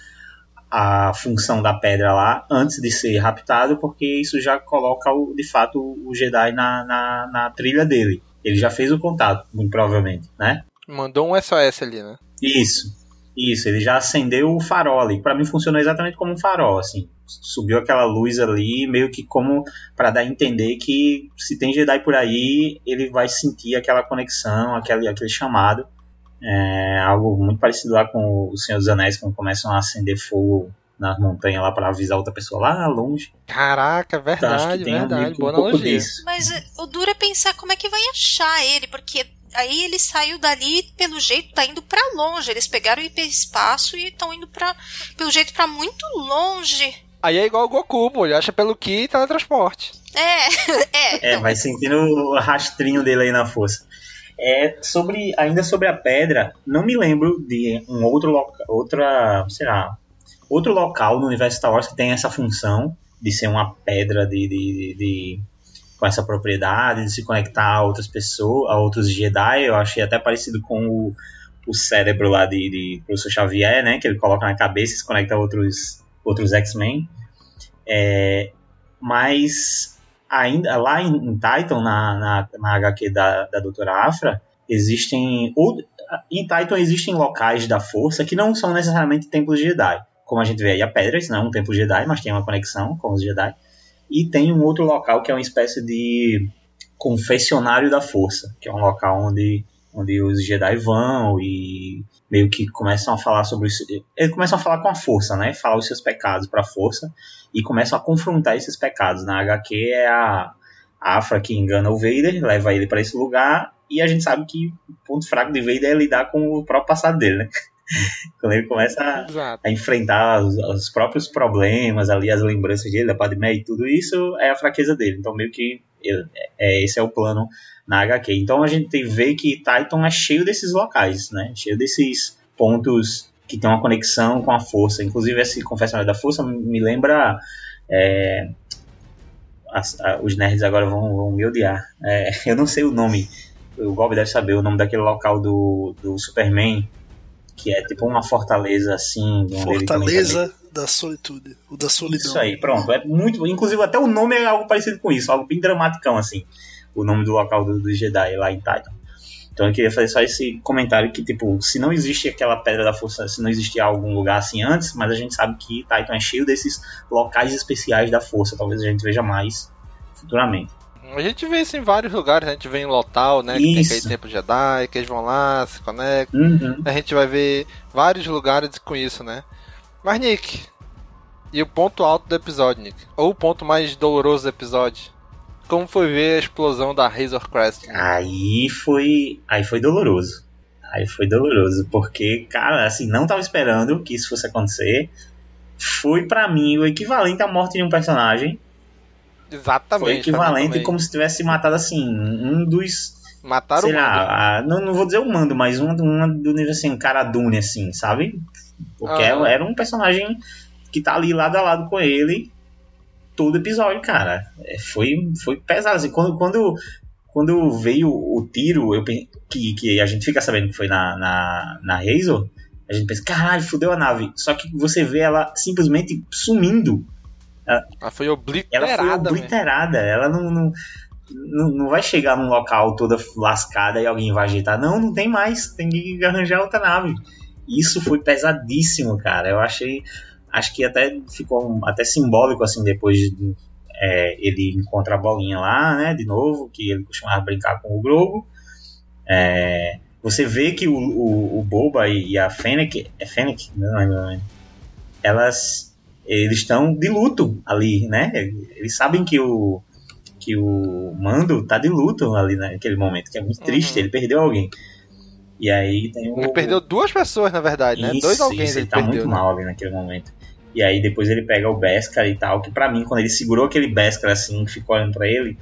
a função da pedra lá antes de ser raptado, porque isso já coloca o, de fato o Jedi na, na, na, trilha dele. Ele já fez o contato, muito provavelmente, né? Mandou um SOS ali, né? Isso, isso. Ele já acendeu o farol ali. Para mim funcionou exatamente como um farol, assim. Subiu aquela luz ali, meio que como para dar a entender que se tem Jedi por aí, ele vai sentir aquela conexão, aquele, aquele chamado é algo muito parecido lá com o Senhor dos Anéis, quando começam a acender fogo nas montanhas lá para avisar outra pessoa lá longe. Caraca, verdade, então, verdade. Um, boa um analogia. Mas o duro é pensar como é que vai achar ele, porque aí ele saiu dali, pelo jeito, tá indo para longe. Eles pegaram o hiperespaço e estão indo para pelo jeito, para muito longe. Aí é igual o Goku, pô, ele acha pelo Ki e teletransporte. É, é. É, vai sentindo o rastrinho dele aí na força. É sobre ainda sobre a pedra, não me lembro de um outro local, outra, sei lá, outro local no universo Star Wars que tem essa função de ser uma pedra de, de, de, de com essa propriedade de se conectar a outras pessoas, a outros Jedi. Eu achei até parecido com o, o cérebro lá de, de Professor Xavier, né? Que ele coloca na cabeça e se conecta a outros, outros X-Men. É, mas ainda lá em, em Titan, na, na, na, HQ da, da Doutora Afra, existem. Ou, em Titan existem locais da força que não são necessariamente templos Jedi. Como a gente vê aí, a Pedra, isso não é um templo Jedi, mas tem uma conexão com os Jedi. E tem um outro local que é uma espécie de confessionário da força, que é um local onde, onde os Jedi vão e meio que começam a falar sobre isso. Eles começam a falar com a força, né? Falar os seus pecados para a força e começam a confrontar esses pecados. Na HQ é a Afra que engana o Vader, leva ele para esse lugar e a gente sabe que o ponto fraco de Vader é lidar com o próprio passado dele, né? Quando ele começa a, a enfrentar os, os, próprios problemas ali, as lembranças dele, da Padmé e tudo isso, é a fraqueza dele. Então, meio que ele, é, esse é o plano na HQ. Então, a gente vê que Titan é cheio desses locais, né? Cheio desses pontos que tem uma conexão com a força. Inclusive, esse confessionário da força me lembra. É, as, a, os nerds agora vão, vão me odiar. É, eu não sei o nome. O Gob deve saber o nome daquele local do, do Superman que é tipo uma fortaleza assim. Fortaleza da solitude, o da solidão. Isso aí, pronto. É muito, inclusive até o nome é algo parecido com isso, algo bem dramaticão assim. O nome do local do, do Jedi lá em Titan. Então eu queria fazer só esse comentário que, tipo, se não existe aquela pedra da força, se não existia algum lugar assim antes, mas a gente sabe que Titan é cheio desses locais especiais da força, talvez a gente veja mais futuramente. A gente vê isso em vários lugares, a gente vê em Lotal, né? Isso. Que tem aquele templo Jedi, que eles vão lá, se conectam. Uhum. A gente vai ver vários lugares com isso, né? Mas, Nick, e o ponto alto do episódio, Nick? Ou o ponto mais doloroso do episódio? Como foi ver a explosão da Razor Crest? Aí foi. Aí foi doloroso. Aí foi doloroso, porque, cara, assim, não tava esperando que isso fosse acontecer. Foi para mim o equivalente à morte de um personagem Exatamente. Foi equivalente como se tivesse matado assim, um dos. Mataram sei o lá, a, não, não vou dizer o mando, mas um, um do nível assim, cara Dune, assim, sabe? Porque ah. era um personagem que tá ali lado a lado com ele todo episódio, cara. É, foi, foi pesado. Assim, quando, quando, quando veio o tiro, eu, que, que a gente fica sabendo que foi na, na, na Razor, a gente pensa, caralho, fudeu a nave. Só que você vê ela simplesmente sumindo ela, ela foi obliterada. Ela foi obliterada. Ela não, não, não, não, vai chegar num local toda lascada e alguém vai ajeitar. Não, não tem mais. Tem que arranjar outra nave. Isso foi pesadíssimo, cara. Eu achei. Acho que até ficou até simbólico assim depois de, é, ele encontra a bolinha lá, né? De novo, que ele costumava brincar com o Grogo. É, você vê que o, o, o Boba e a Fennec. É Fennec? Não lembro. Elas eles estão de luto ali, né? Eles sabem que o que o Mando tá de luto ali naquele momento, que é muito triste, uhum. ele perdeu alguém. E aí tem o... Ele perdeu duas pessoas, na verdade, né? Dois alguém ele, ele tá perdeu, muito né? mal ali naquele momento. E aí depois ele pega o Beskar e tal, que para mim, quando ele segurou aquele Beskar assim, ficou olhando pra ele,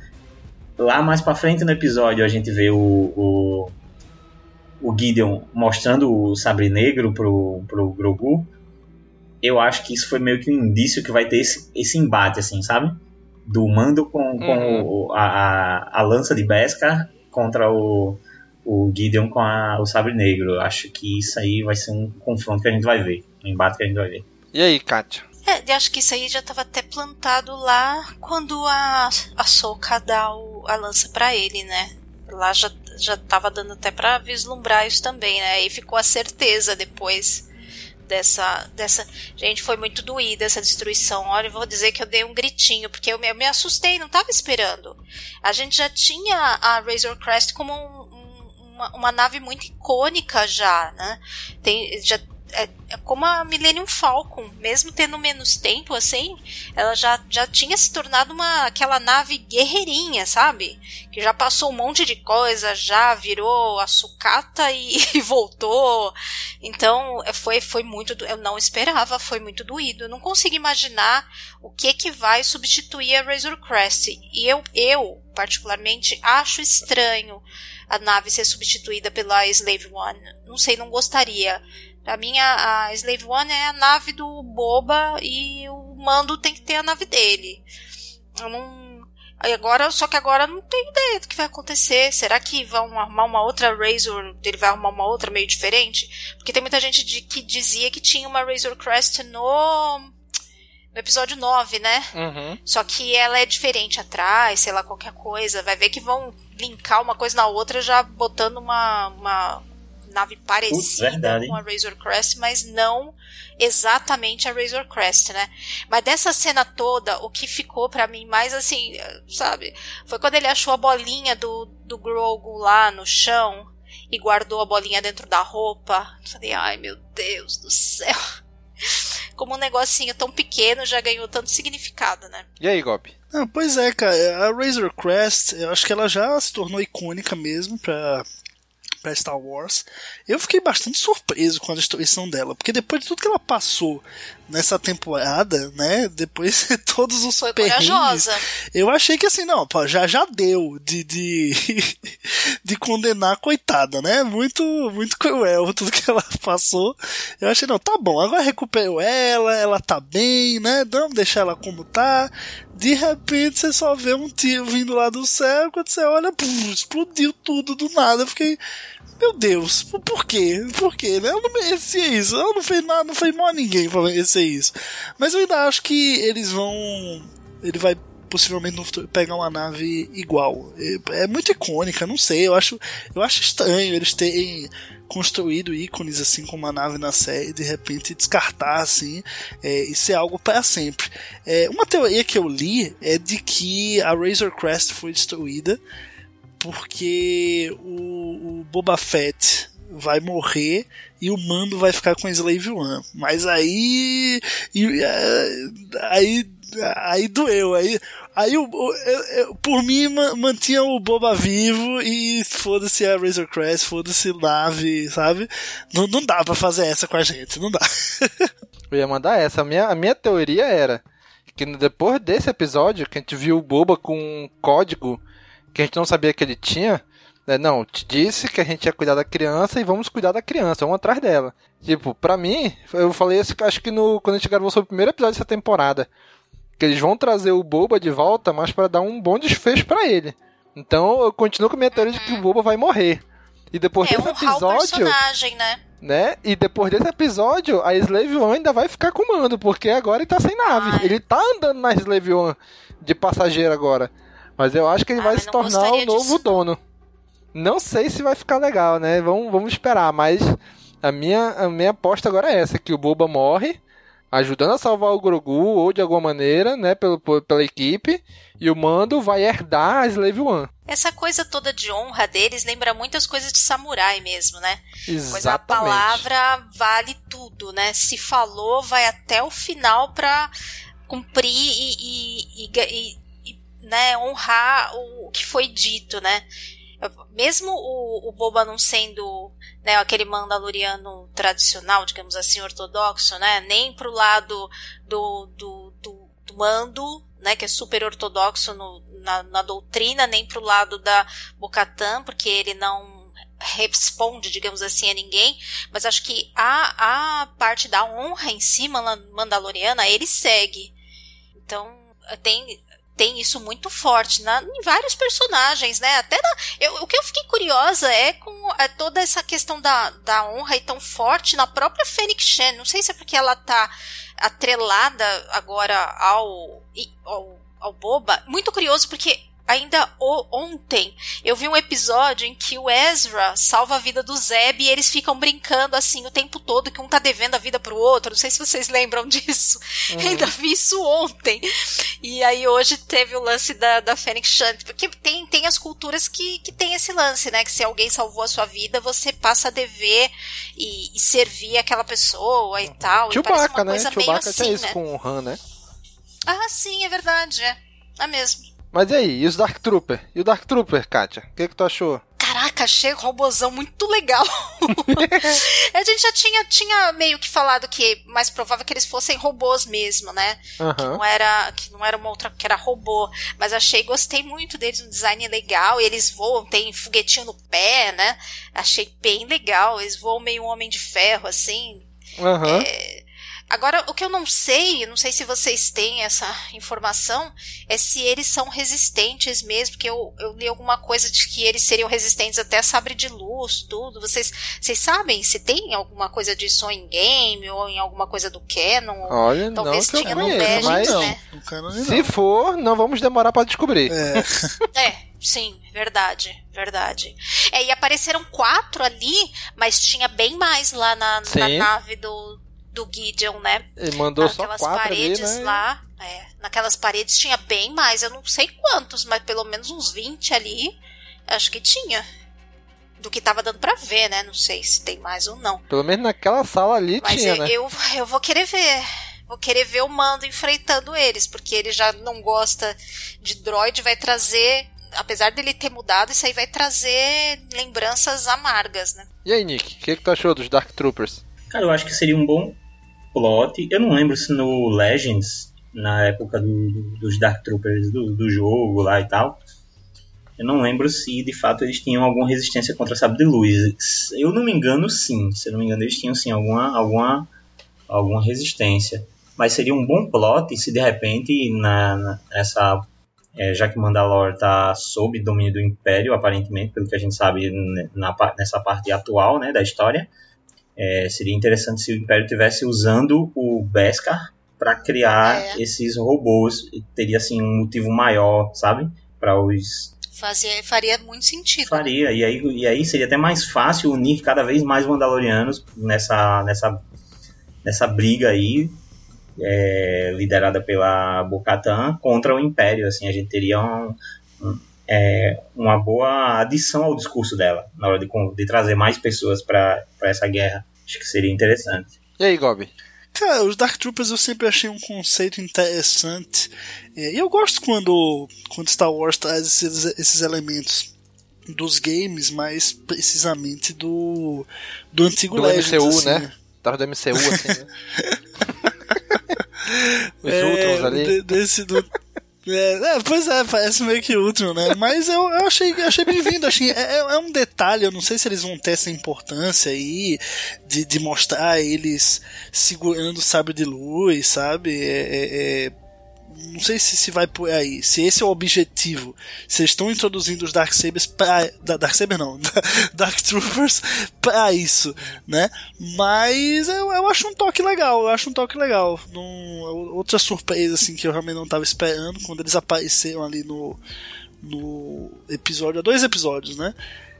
lá mais pra frente no episódio a gente vê o, o, o Gideon mostrando o sabre negro pro, pro Grogu, eu acho que isso foi meio que um indício que vai ter esse, esse embate, assim, sabe? Do Mando com, com uhum. o, a, a, lança de Beskar contra o, o Gideon com a, o Sabre Negro. Eu acho que isso aí vai ser um confronto que a gente vai ver, um embate que a gente vai ver. E aí, Kátia? É, eu acho que isso aí já estava até plantado lá quando a, a Soka dá o, a lança para ele, né? Lá já, já tava dando até para vislumbrar isso também, né? E ficou a certeza depois dessa, dessa. Gente, foi muito doída essa destruição. Olha, eu vou dizer que eu dei um gritinho, porque eu me, eu me assustei, não estava esperando. A gente já tinha a Razor Crest como um, um, uma, uma, nave muito icônica já, né? Tem, já é, é, como a Millennium Falcon, mesmo tendo menos tempo assim, ela já, já tinha se tornado uma aquela nave guerreirinha, sabe? Que já passou um monte de coisa, já virou a sucata e, e voltou. Então, é, foi foi muito eu não esperava, foi muito doído. Eu não consigo imaginar o que que vai substituir a Razor Crest. E eu eu particularmente acho estranho a nave ser substituída pela Slave One. Não sei, não gostaria. Pra mim, a, a Slave One é a nave do Boba e o Mando tem que ter a nave dele. Eu não. Agora, só que agora não tenho ideia do que vai acontecer. Será que vão arrumar uma outra Razor? Ele vai arrumar uma outra meio diferente? Porque tem muita gente de, que dizia que tinha uma Razor Crest no, no episódio 9, né? Uhum. Só que ela é diferente atrás, sei lá, qualquer coisa. Vai ver que vão linkar uma coisa na outra já botando uma, uma nave parecida Putz, com a Razor Crest, mas não exatamente a Razor Crest, né? Mas dessa cena toda, o que ficou para mim mais assim, sabe, foi quando ele achou a bolinha do, do Grogu lá no chão. e guardou a bolinha dentro da roupa. Falei, ai meu Deus do céu. Como um negocinho tão pequeno já ganhou tanto significado, né? E aí, Gob? Ah, pois é, cara, a Razor Crest, eu acho que ela já se tornou icônica mesmo pra, pra Star Wars. Eu fiquei bastante surpreso com a destruição dela, porque depois de tudo que ela passou nessa temporada, né, depois de todos os Foi perrengues, corajosa. eu achei que assim, não, pô, já já deu de, de, de condenar a coitada, né, muito, muito cruel tudo que ela passou. Eu achei, não, tá bom, agora recuperou ela, ela tá bem, né, vamos deixar ela como tá. De repente você só vê um tiro vindo lá do céu, quando você olha, pum, explodiu tudo do nada. Eu fiquei, meu Deus, por quê? Por quê? Né? Ela não merecia isso. Ela não fez nada, não fez mal a ninguém pra merecer isso. Mas eu ainda acho que eles vão. Ele vai possivelmente no futuro pegar uma nave igual. É, é muito icônica, não sei. Eu acho, eu acho estranho eles terem construído ícones assim como uma nave na série e de repente descartar assim é, e ser algo para sempre. É, uma teoria que eu li é de que a Razor Crest foi destruída porque o, o Boba Fett vai morrer e o mando vai ficar com Slave One. Mas aí. E, é, aí. Aí doeu. Aí, aí o- eu- eu- por mim ma- mantinha o Boba vivo e foda-se a Razor Crest, foda-se nave, sabe? Não, não dá pra fazer essa com a gente, não dá. Eu ia mandar essa. A minha, a minha teoria era que depois desse episódio, que a gente viu o Boba com um código que a gente não sabia que ele tinha, né, não, te disse que a gente ia cuidar da criança e vamos cuidar da criança, vamos atrás dela. Tipo, pra mim, eu falei isso acho que no, quando a gente gravou sobre o primeiro episódio dessa temporada, que eles vão trazer o Boba de volta, mas para dar um bom desfecho pra ele. Então eu continuo com a minha teoria de que o Boba vai morrer. E depois É desse episódio, personagem, né? né? E depois desse episódio, a Slave One ainda vai ficar com o mando, porque agora ele tá sem nave. Ele tá andando na Slave One de passageiro agora. Mas eu acho que ele vai se tornar o novo disso. dono. Não sei se vai ficar legal, né? Vamos, vamos esperar, mas a minha, a minha aposta agora é essa, que o Boba morre, ajudando a salvar o Grogu, ou de alguma maneira, né, pelo, pela equipe, e o Mando vai herdar a Slave One. Essa coisa toda de honra deles lembra muitas coisas de samurai mesmo, né? Coisa, a Exatamente. palavra vale tudo, né? Se falou, vai até o final pra cumprir e, e- e- e, né, honrar o que foi dito, né? Mesmo o, o Boba não sendo né, aquele mandaloriano tradicional, digamos assim, ortodoxo, né? Nem pro lado do, do, do, do mando, né? Que é super ortodoxo no, na, na doutrina, nem pro lado da Bocatã, porque ele não responde, digamos assim, a ninguém, mas acho que a, a parte da honra em si, manda- mandaloriana, ele segue. Então, tem, tem isso muito forte na, em vários personagens, né? Até na- eu- o que eu fiquei curiosa é com é, toda essa questão da, da honra e tão forte na própria Fênix Shen. Não sei se é porque ela tá atrelada agora ao, ao, ao Boba. Muito curioso porque ainda o- ontem eu vi um episódio em que o Ezra salva a vida do Zeb e eles ficam brincando assim o tempo todo que um tá devendo a vida pro outro. Não sei se vocês lembram disso. Uhum. Ainda vi isso ontem. E aí hoje teve o lance da, da Fênix Shan, porque tem, tem as culturas que, que tem esse lance, né? Que se alguém salvou a sua vida, você passa a dever e, e servir aquela pessoa e tal. e Chewbacca, uma né? coisa meio Chewbacca assim, tinha isso né? com o Han, né? Ah, sim, é verdade, é. É mesmo. Mas e aí, e os Dark Trooper? E o Dark Trooper, Kátia? O que, que tu achou? Caraca, achei o robozão muito legal. a gente já tinha, tinha meio que falado que mais provável que eles fossem robôs mesmo, né? Aham. Não era, que não era uma outra, que era robô. Mas achei, gostei muito deles, um design legal. E eles voam, tem foguetinho no pé, né? Achei bem legal. Eles voam meio um homem de ferro, assim. Aham. Agora, o que eu não sei, não sei se vocês têm essa informação, é se eles são resistentes mesmo, porque eu, eu li alguma coisa de que eles seriam resistentes até a sabre de luz, tudo. Vocês, vocês sabem se tem alguma coisa disso em game ou em alguma coisa do Canon? Olha, Talvez não que eu tinha no Legends, mas né? se for, não vamos demorar pra descobrir. É, sim, verdade, verdade. É, e apareceram quatro ali, mas tinha bem mais lá na, na nave do, do Gideon, né? Ele mandou só Naquelas quatro ali, paredes né? lá, é, naquelas paredes tinha bem mais, eu não sei quantos, mas pelo menos uns 20 ali, acho que tinha. do que tava dando pra ver, né? Não sei se tem mais ou não. Pelo menos naquela sala ali Mas tinha, eu, né? eu, eu vou querer ver. Vou querer ver o Mando enfrentando eles, porque ele já não gosta de droid, vai trazer. Apesar dele ter mudado, isso aí vai trazer lembranças amargas, né? E aí, Nick, o que, que tu achou dos Dark Troopers? Cara, eu acho que seria um bom plot. Eu não lembro se no Legends, na época do- dos Dark Troopers do, do jogo lá e tal, eu não lembro se de fato eles tinham alguma resistência contra sabre de luz. Eu não me engano, sim. Se eu não me engano, eles tinham sim alguma, alguma, alguma resistência. Mas seria um bom plot se de repente na, na- nessa é, já que Mandalore está sob domínio do Império, aparentemente, pelo que a gente sabe né, na, nessa parte atual né, da história, é, seria interessante se o Império estivesse usando o Beskar para criar esses robôs. Teria assim um motivo maior, sabe? Para os Fazia, faria muito sentido. faria e aí e aí seria até mais fácil unir cada vez mais Mandalorianos nessa nessa nessa briga aí é, liderada pela Bo-Katan contra o Império assim a gente teria um, um- é, uma boa adição ao discurso dela na hora de, de trazer mais pessoas para essa guerra acho que seria interessante E aí, Gobi? Cara, os Dark Troopers eu sempre achei um conceito interessante. É, E eu gosto quando, quando Star Wars traz esses, esses elementos dos games, mais precisamente do, do antigo Do Legends. MCU, assim, né? Tava do MCU, assim, né? Os É, Ultrons ali. de- desse do. É, é, pois é, parece meio que Ultron, né? Mas eu, eu achei, achei bem-vindo. Achei, é, é- é um detalhe, eu não sei se eles vão ter essa importância aí de, de mostrar eles segurando o sabre de luz, sabe? É, é- é- não sei se, se vai por aí, se esse é o objetivo. Eles estão introduzindo os Darksabers pra. da- Darksaber não, Dark Troopers pra isso, né? Mas eu, eu acho um toque legal, eu acho um toque legal. Num- outra surpresa assim que eu realmente não estava esperando quando eles apareceram ali no, no episódio, há dois episódios, né?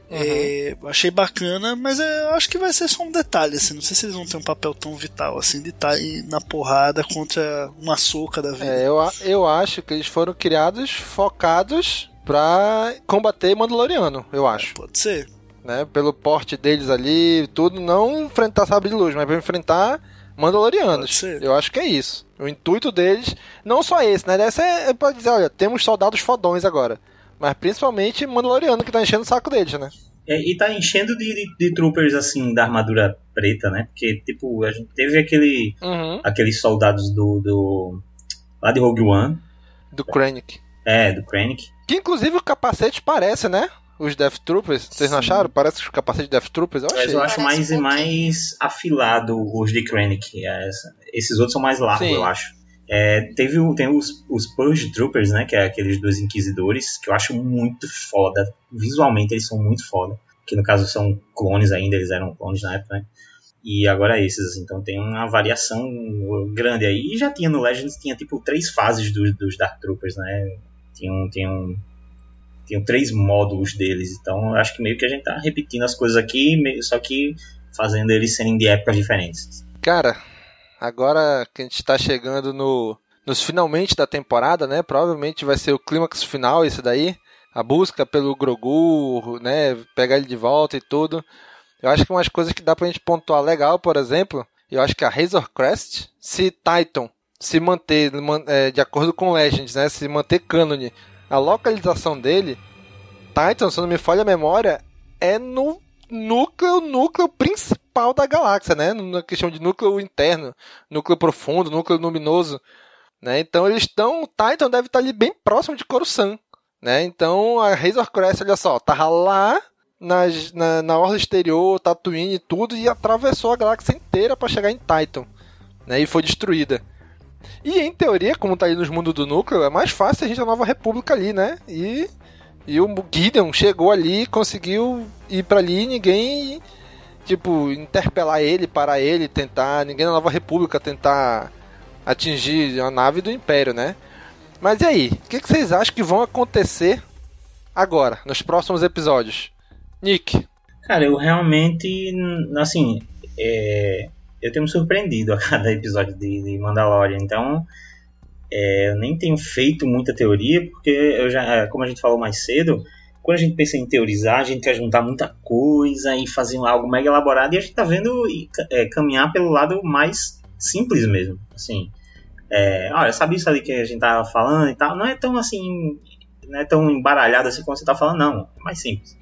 É, eu achei bacana, mas é, eu acho que vai ser só um detalhe, assim. Não sei se eles vão ter um papel tão vital assim de estar aí na porrada contra uma soca da vida. É, eu, eu acho que eles foram criados focados pra combater Mandaloriano, eu acho. Pode ser. Né? Pelo porte deles ali, tudo, não enfrentar sabre de luz, mas pra enfrentar Mandalorianos. Eu acho que é isso. O intuito deles, não só esse, né? Essa é, é pra dizer, olha, temos soldados fodões agora. Mas principalmente Mandaloriano que tá enchendo o saco deles, né? É, e tá enchendo de, de, de troopers assim da armadura preta, né? Porque, tipo, a gente teve aquele. Uhum. aqueles soldados do, do. lá de Rogue One. Do Krennic. É, do Krennic. Que inclusive o capacete parece, né? Os Death Troopers. Vocês não acharam? Parece que os capacetes de Death Troopers. Eu achei. Mas eu acho mais, mais afilado os de Krennic. é, essa- Esses outros são mais largos, Sim. eu acho. É, teve tem os, os Purge Troopers, né? Que é aqueles dois inquisidores, que eu acho muito foda. Visualmente eles são muito foda. Que no caso são clones ainda, eles eram clones na época, né? E agora esses, assim, então tem uma variação grande aí. E já tinha no Legends, tinha tipo três fases dos, dos Dark Troopers, né? Tinham, tinham, tinham três módulos deles. Então acho que meio que a gente tá repetindo as coisas aqui, só que fazendo eles serem de épocas diferentes. Cara, agora que a gente tá chegando no, nos finalmente da temporada, né? Provavelmente vai ser o clímax final esse daí. A busca pelo Grogu, né? Pegar ele de volta e tudo. Eu acho que umas coisas que dá pra gente pontuar legal, por exemplo, eu acho que a Razor Crest, se Titan se manter man- é, de acordo com Legends, né? Se manter canon, a localização dele, Titan, se não me falha a memória, é no núcleo, núcleo principal da galáxia, né? Na questão de núcleo interno, núcleo profundo, núcleo luminoso, né? Então eles estão, o Titan deve estar ali bem próximo de Coruscant, né? Então a Razor Crest, olha só, tava lá nas- na, na orla exterior, Tatooine e tudo, e atravessou a galáxia inteira para chegar em Titan, né? E foi destruída. E em teoria, como tá aí nos mundos do núcleo, é mais fácil a gente a Nova República ali, né? E, e o Gideon chegou ali, conseguiu ir para ali e ninguém, tipo, interpelar ele, parar ele, tentar, ninguém na Nova República tentar atingir a nave do Império, né? Mas e aí? O que, que vocês acham que vão acontecer agora, nos próximos episódios? Nick. Cara, eu realmente, assim, é, eu tenho me surpreendido a cada episódio de, de Mandalorian, então é, eu nem tenho feito muita teoria, porque eu já, é, como a gente falou mais cedo, quando a gente pensa em teorizar, a gente quer juntar muita coisa e fazer algo mega elaborado e a gente tá vendo é, caminhar pelo lado mais simples mesmo. Assim, é, olha, sabe isso ali que a gente tava falando e tal? Não é tão assim, não é tão embaralhado assim como você tá falando, não. É mais simples.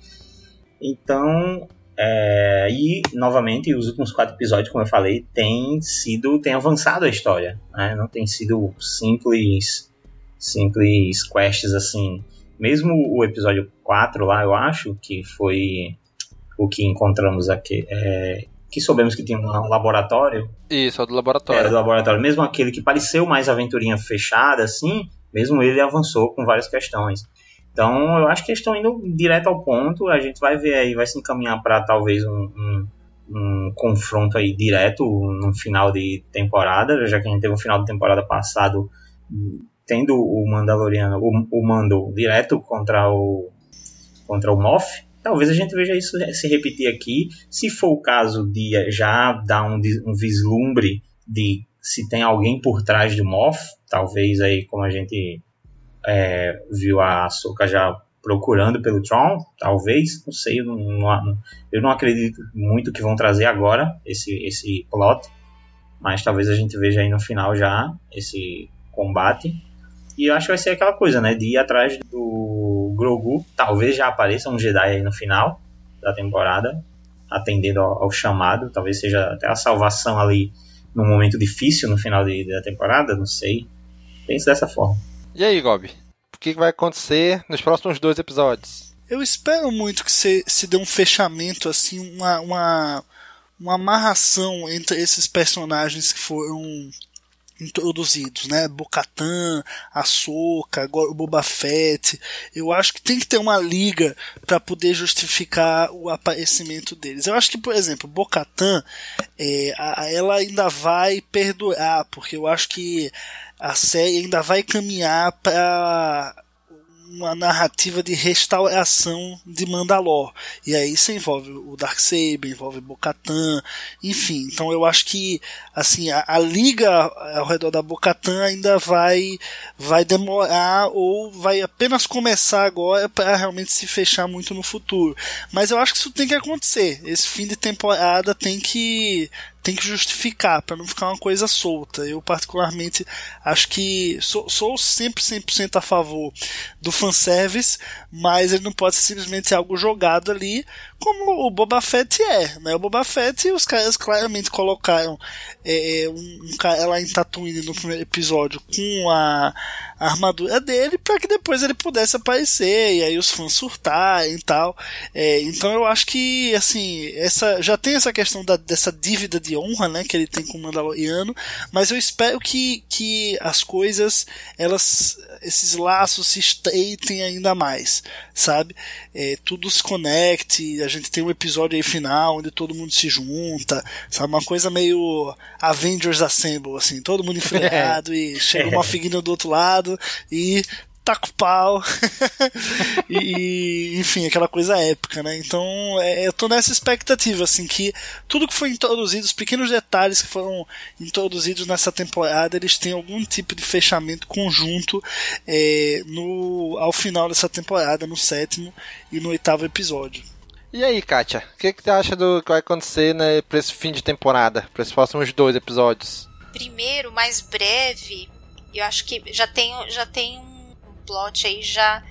Então, é, e novamente, os últimos quatro episódios, como eu falei, tem sido, tem avançado a história, né? Não tem sido simples, simples quests assim mesmo o episódio 4 lá, eu acho, que foi o que encontramos aqui, é, que soubemos que tinha um laboratório. Isso, é do laboratório. É, do laboratório. Mesmo aquele que pareceu mais aventurinha fechada, assim, mesmo ele avançou com várias questões. Então, eu acho que eles estão indo direto ao ponto. A gente vai ver aí, vai se encaminhar para talvez um, um, um, confronto aí direto no final de temporada, já que a gente teve um final de temporada passado tendo o Mandaloriano, o, o Mando direto contra o contra o Moff, talvez a gente veja isso se repetir aqui. Se for o caso de já dar um, um vislumbre de se tem alguém por trás do Moff, talvez aí como a gente é, viu a Soka já procurando pelo Tron, talvez, não sei, eu não, eu não acredito muito que vão trazer agora esse, esse plot, mas talvez a gente veja aí no final já esse combate e eu acho que vai ser aquela coisa, né? De ir atrás do Grogu. Talvez já apareça um Jedi aí no final da temporada, atendendo ao, ao chamado. Talvez seja até a salvação ali num momento difícil no final de, da temporada, não sei. Penso dessa forma. E aí, Gob? O que vai acontecer nos próximos dois episódios? Eu espero muito que se, se dê um fechamento, assim, uma, uma, uma amarração entre esses personagens que foram introduzidos, né? Bocatan, Ahsoka, o Boba Fett. Eu acho que tem que ter uma liga para poder justificar o aparecimento deles. Eu acho que, por exemplo, Bocatan, é, ela ainda vai perdurar, porque eu acho que a série ainda vai caminhar para uma narrativa de restauração de Mandalor. E aí isso envolve o Darksaber, envolve Bocatan, enfim. Então eu acho que assim a, a liga ao redor da Bocatan ainda vai vai demorar ou vai apenas começar agora para realmente se fechar muito no futuro. Mas eu acho que isso tem que acontecer. Esse fim de temporada tem que tem que justificar para não ficar uma coisa solta. Eu particularmente acho que sou, sou sempre 100% a favor do fanservice, mas ele não pode ser simplesmente algo jogado ali como o Boba Fett é, né? O Boba Fett, os caras claramente colocaram é, um, um cara lá em Tatooine no primeiro episódio com a, a armadura dele para que depois ele pudesse aparecer e aí os fãs surtarem e tal. É, então eu acho que, assim, essa já tem essa questão da, dessa dívida de honra, né, que ele tem com o Mandaloriano, mas eu espero que, que as coisas, elas, esses laços se estreitem ainda mais, sabe? É, tudo se conecte, a gente tem um episódio aí final onde todo mundo se junta, sabe? Uma coisa meio Avengers Assemble, assim, todo mundo enfileirado e chega uma figuinha do outro lado e taca o pau. e, enfim, aquela coisa épica, né? Então, é, eu tô nessa expectativa, assim, que tudo que foi introduzido, os pequenos detalhes que foram introduzidos nessa temporada, eles têm algum tipo de fechamento conjunto é, no, ao final dessa temporada, no sétimo e no oitavo episódio. E aí, Kátia, o que, que você acha do que vai acontecer né, pra esse fim de temporada, para esses próximos dois episódios? Primeiro, mais breve, eu acho que já tem, já tem um plot aí já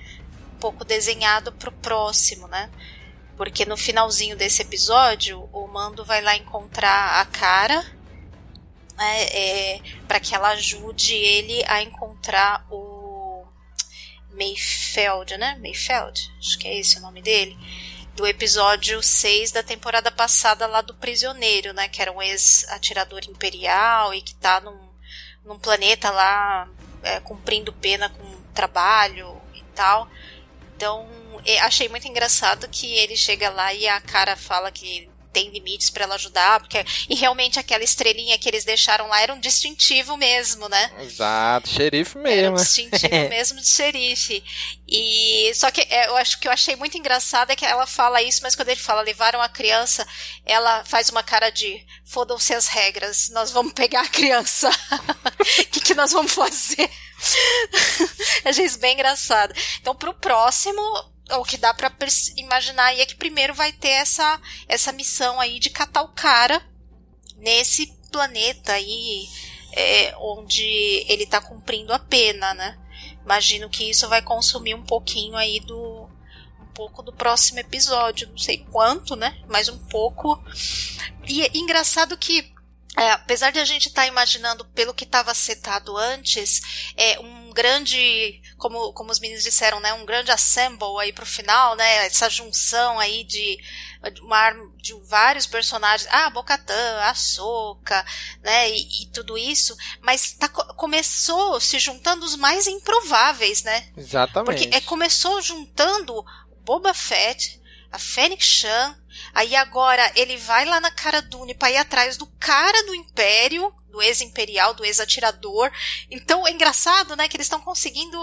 um pouco desenhado pro próximo, né? Porque no finalzinho desse episódio, o Mando vai lá encontrar a cara, né, é, para que ela ajude ele a encontrar o Mayfeld, né? Mayfeld, acho que é esse o nome dele do episódio 6 da temporada passada lá do Prisioneiro, né? Que era um ex-atirador imperial e que tá num, num planeta lá é, cumprindo pena com trabalho e tal. Então, achei muito engraçado que ele chega lá e a cara fala que tem limites para ela ajudar, porque e realmente aquela estrelinha que eles deixaram lá era um distintivo mesmo, né? Exato, xerife mesmo. Era um distintivo mesmo de xerife. E só que é, eu acho que eu achei muito engraçado é que ela fala isso, mas quando ele fala levaram a criança, ela faz uma cara de fodam-se as regras, nós vamos pegar a criança. O que, que nós vamos fazer? Achei isso bem engraçado. Então, pro próximo, o que dá para imaginar aí é que primeiro vai ter essa, essa missão aí de catar o cara nesse planeta aí é, onde ele tá cumprindo a pena, né? Imagino que isso vai consumir um pouquinho aí do um pouco do próximo episódio, não sei quanto, né? Mas um pouco. E é engraçado que é, apesar de a gente estar tá imaginando pelo que estava setado antes, é um grande, como, como os meninos disseram, né, um grande assemble aí pro final, né, essa junção aí de, uma, de vários personagens, ah, Bocatã, Ahsoka, né, e, e, tudo isso, mas tá, começou se juntando os mais improváveis, né? Exatamente. Porque é, começou juntando Boba Fett, a Fennec Shan, Aí agora ele vai lá na cara Dune para ir atrás do cara do Império, do ex-imperial, do ex-atirador. Então é engraçado, né, que eles estão conseguindo.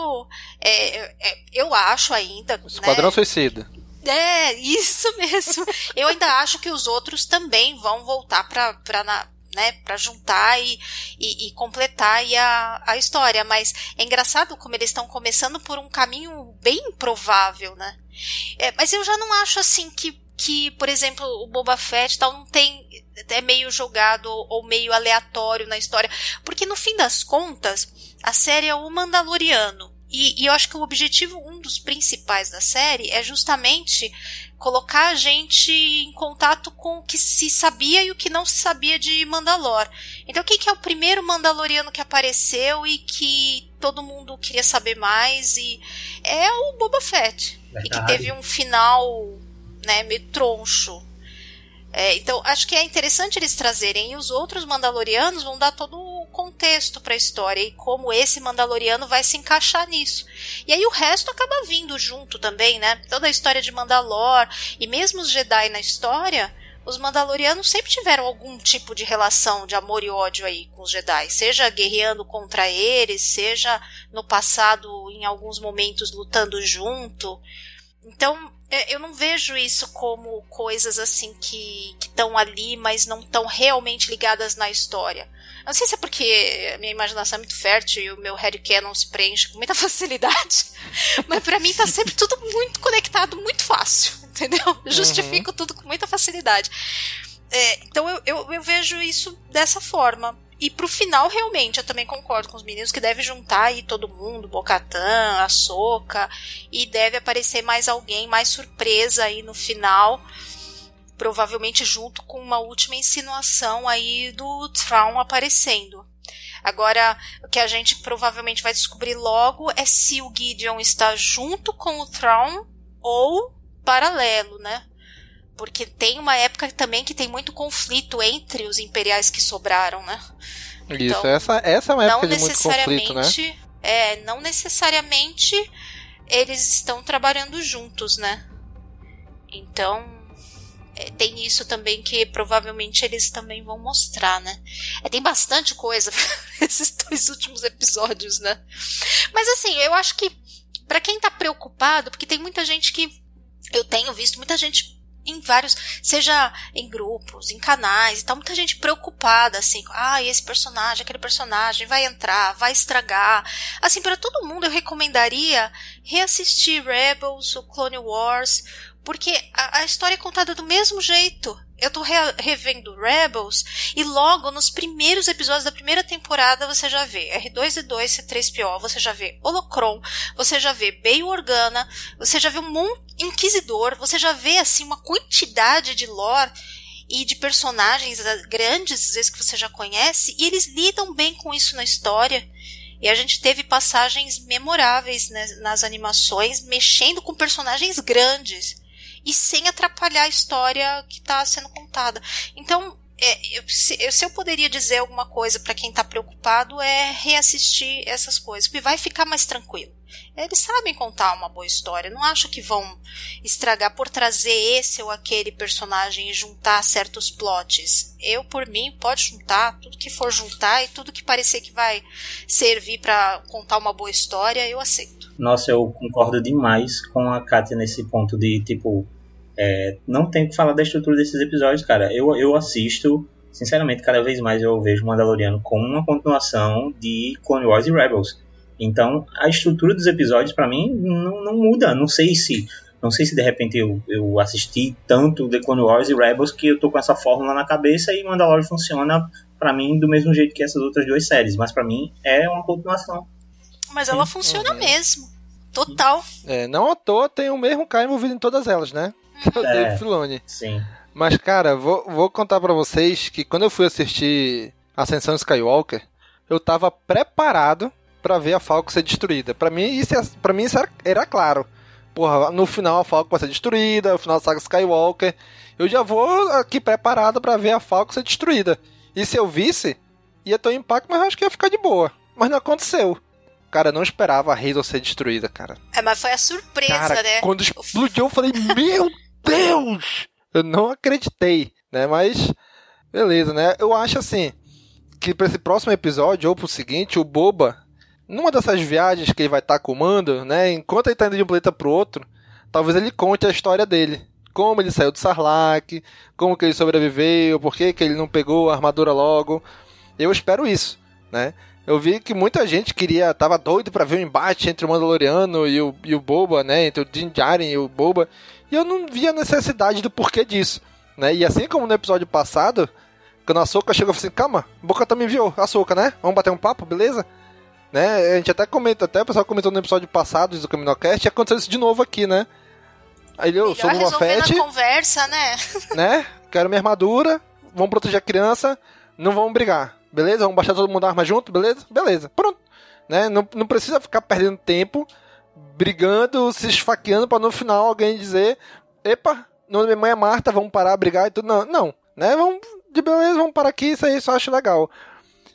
É, é, eu acho ainda. Né, Esquadrão né, Suicida. É, isso mesmo. eu ainda acho que os outros também vão voltar pra, pra, na, né, para juntar e, e, e, completar a, a história. Mas é engraçado como eles estão começando por um caminho bem improvável, né? É, mas eu já não acho assim que que, por exemplo, o Boba Fett tal não tem é meio jogado ou meio aleatório na história, porque no fim das contas, a série é o Mandaloriano. E, e eu acho que o objetivo, um dos principais da série, é justamente colocar a gente em contato com o que se sabia e o que não se sabia de Mandalor. Então, quem que é o primeiro Mandaloriano que apareceu e que todo mundo queria saber mais? E é o Boba Fett. Verdade. E que teve um final né, meio troncho. É, então, acho que é interessante eles trazerem, e os outros Mandalorianos vão dar todo o contexto para a história e como esse Mandaloriano vai se encaixar nisso. E aí o resto acaba vindo junto também, né? Toda a história de Mandalor e mesmo os Jedi na história, os Mandalorianos sempre tiveram algum tipo de relação de amor e ódio aí com os Jedi, seja guerreando contra eles, seja no passado em alguns momentos lutando junto. Então, eu não vejo isso como coisas assim que estão ali, mas não estão realmente ligadas na história. Não sei se é porque a minha imaginação é muito fértil e o meu headcanon se preenche com muita facilidade, mas para mim tá sempre tudo muito conectado, muito fácil, entendeu? Eu justifico uhum. tudo com muita facilidade. É, então eu, eu, eu vejo isso dessa forma. E pro final, realmente, eu também concordo com os meninos que deve juntar aí todo mundo, Bocatã, a Soca, e deve aparecer mais alguém, mais surpresa aí no final. Provavelmente junto com uma última insinuação aí do Thrawn aparecendo. Agora, o que a gente provavelmente vai descobrir logo é se o Gideon está junto com o Thrawn ou paralelo, né? Porque tem uma época também que tem muito conflito entre os imperiais que sobraram, né? Isso, então, essa, essa é uma época de muito conflito, né? É, não necessariamente eles estão trabalhando juntos, né? Então, é, tem isso também que provavelmente eles também vão mostrar, né? É, tem bastante coisa esses dois últimos episódios, né? Mas assim, eu acho que para quem tá preocupado, porque tem muita gente que eu tenho visto muita gente em vários, seja em grupos, em canais e tal, muita gente preocupada, assim, ah, esse personagem, aquele personagem vai entrar, vai estragar. Assim, para todo mundo eu recomendaria reassistir Rebels, o Clone Wars, porque a, a história é contada do mesmo jeito eu tô re revendo Rebels e logo nos primeiros episódios da primeira temporada você já vê R2D2, C3PO, você já vê Holocron, você já vê Bail Organa, você já vê um monte Inquisidor, você já vê assim uma quantidade de lore e de personagens grandes, às vezes que você já conhece, e eles lidam bem com isso na história. E a gente teve passagens memoráveis né, nas animações, mexendo com personagens grandes e sem atrapalhar a história que está sendo contada. Então, é, eu, se, se, eu poderia dizer alguma coisa para quem está preocupado é reassistir essas coisas, porque vai ficar mais tranquilo. Eles sabem contar uma boa história, não acho que vão estragar por trazer esse ou aquele personagem e juntar certos plots. Eu, por mim, pode juntar tudo que for juntar e tudo que parecer que vai servir para contar uma boa história, eu aceito. Nossa, eu concordo demais com a Katia nesse ponto de tipo é, não tem que falar da estrutura desses episódios, cara. Eu, eu assisto, sinceramente, cada vez mais eu vejo Mandaloriano como uma continuação de Clone Wars e Rebels. Então, a estrutura dos episódios, para mim, não, não, muda. Não sei se Não sei se de repente eu, eu assisti tanto The Clone Wars e Rebels que eu tô com essa fórmula na cabeça e Mandalorian funciona para mim do mesmo jeito que essas outras duas séries, mas para mim é uma continuação. Mas ela funciona mesmo. Total. É, não à toa tem o mesmo cara envolvido em todas elas, né? Que é Filoni. Sim. Mas, cara, vou, vou contar pra vocês que quando eu fui assistir Ascensão Skywalker, eu tava preparado pra ver a Falcon ser destruída. Pra mim, isso, é- pra mim, isso era, era claro. Porra, no final a Falcon vai ser destruída, no final da saga Skywalker. Eu já vou aqui preparado pra ver a Falcon ser destruída. E se eu visse, ia ter um impacto, mas eu acho que ia ficar de boa. Mas não aconteceu. Cara, eu não esperava a Hazel ser destruída, cara. É, mas foi a surpresa, Cara, né? quando explodiu, eu falei, meu Deus! Eu não acreditei, né? Mas, beleza, né? Eu acho assim, que pra esse próximo episódio, ou pro seguinte, o Boba, numa dessas viagens que ele vai estar o Mando, né? Enquanto ele tá indo de um planeta pro outro, talvez ele conte a história dele. Como ele saiu do Sarlacc, como que ele sobreviveu, por que, que ele não pegou a armadura logo. Eu espero isso, né? Eu vi que muita gente queria, tava doido pra ver o embate entre o Mandaloriano e o, e o Boba, né? Entre o Din Djarin e o Boba. E eu não via necessidade do porquê disso, né? E assim como no episódio passado, quando a Soca chegou e falou assim, calma, Boca também viu, a Soca, né? Vamos bater um papo, beleza? Né? A gente até comenta, até o pessoal comentou no episódio passado do Caminocast, e aconteceu isso de novo aqui, né? Aí eu sou Boba resolver Fett conversa, né? né? Quero minha armadura, vamos proteger a criança, não vamos brigar, beleza? Vamos baixar todo mundo a arma junto, beleza? Beleza, pronto. Né? Não, não precisa ficar perdendo tempo brigando, se esfaqueando para no final alguém dizer: Epa, o nome da minha mãe é Marta, vamos parar a brigar e tudo. Não, não, né? Vamos, de beleza, vamos parar aqui, isso aí só acho legal.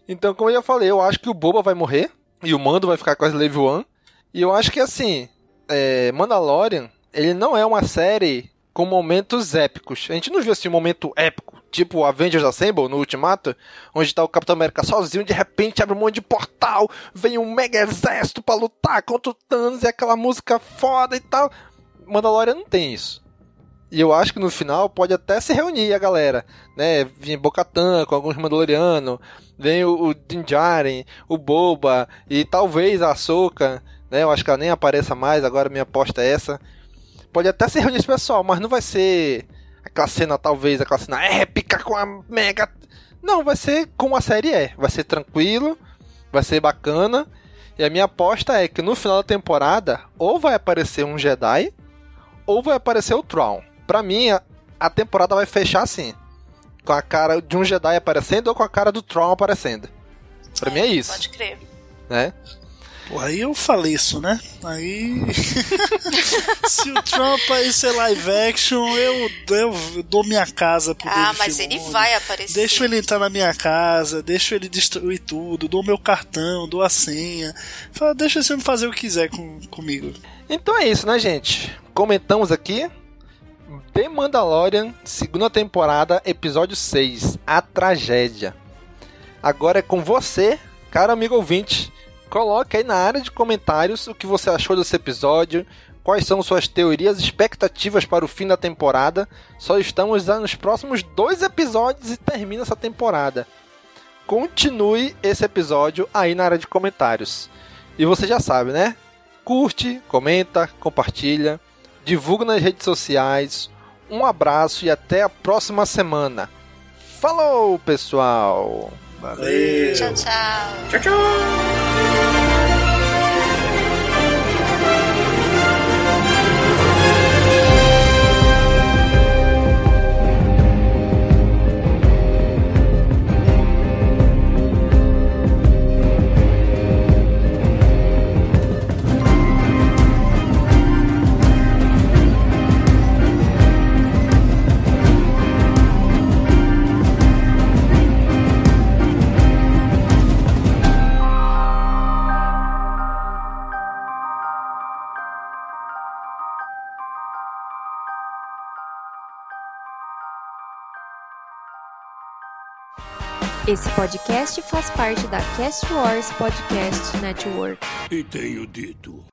Então, como eu já falei, eu acho que o Boba vai morrer e o Mando vai ficar com a Slave One. E eu acho que assim, é, Mandalorian, ele não é uma série com momentos épicos. A gente não viu assim um momento épico, tipo Avengers Assemble no Ultimato, onde tá o Capitão América sozinho, de repente abre um monte de portal, vem um mega exército pra lutar contra o Thanos e aquela música foda e tal. Mandalorian não tem isso. E eu acho que no final pode até se reunir a galera, né? Vem Bocatan com alguns Mandalorianos, vem o, o Din Djarin, o Boba e talvez a Ahsoka, né? Eu acho que ela nem apareça mais, agora minha aposta é essa. Pode até se reunir esse pessoal, mas não vai ser aquela cena, talvez, aquela cena épica com a mega. Não, vai ser como a série é. Vai ser tranquilo, vai ser bacana. E a minha aposta é que no final da temporada, ou vai aparecer um Jedi, ou vai aparecer o Tron. Pra mim, a, a temporada vai fechar assim. Com a cara de um Jedi aparecendo ou com a cara do Tron aparecendo. Pra mim é isso. Pode crer. Né? Pô, aí eu falei isso, né? Aí. Se o Trump aí ser live action, eu, eu dou minha casa pro Ah, mas ele Filoni. vai aparecer. Deixo ele entrar na minha casa, deixo ele destruir tudo, dou meu cartão, dou a senha. Fala, deixa esse homem fazer o que quiser com, comigo. Então é isso, né, gente? Comentamos aqui. The Mandalorian, segunda temporada, episódio 6, A Tragédia. Agora é com você, caro amigo ouvinte. Coloque aí na área de comentários o que você achou desse episódio, quais são suas teorias e expectativas para o fim da temporada. Só estamos nos próximos dois episódios e termina essa temporada. Continue esse episódio aí na área de comentários. E você já sabe, né? Curte, comenta, compartilha, divulga nas redes sociais. Um abraço e até a próxima semana. Falou, pessoal! Valeu! Tchau, tchau. Tchau, tchau! Esse podcast faz parte da Cast Wars Podcast Network. E tenho dito.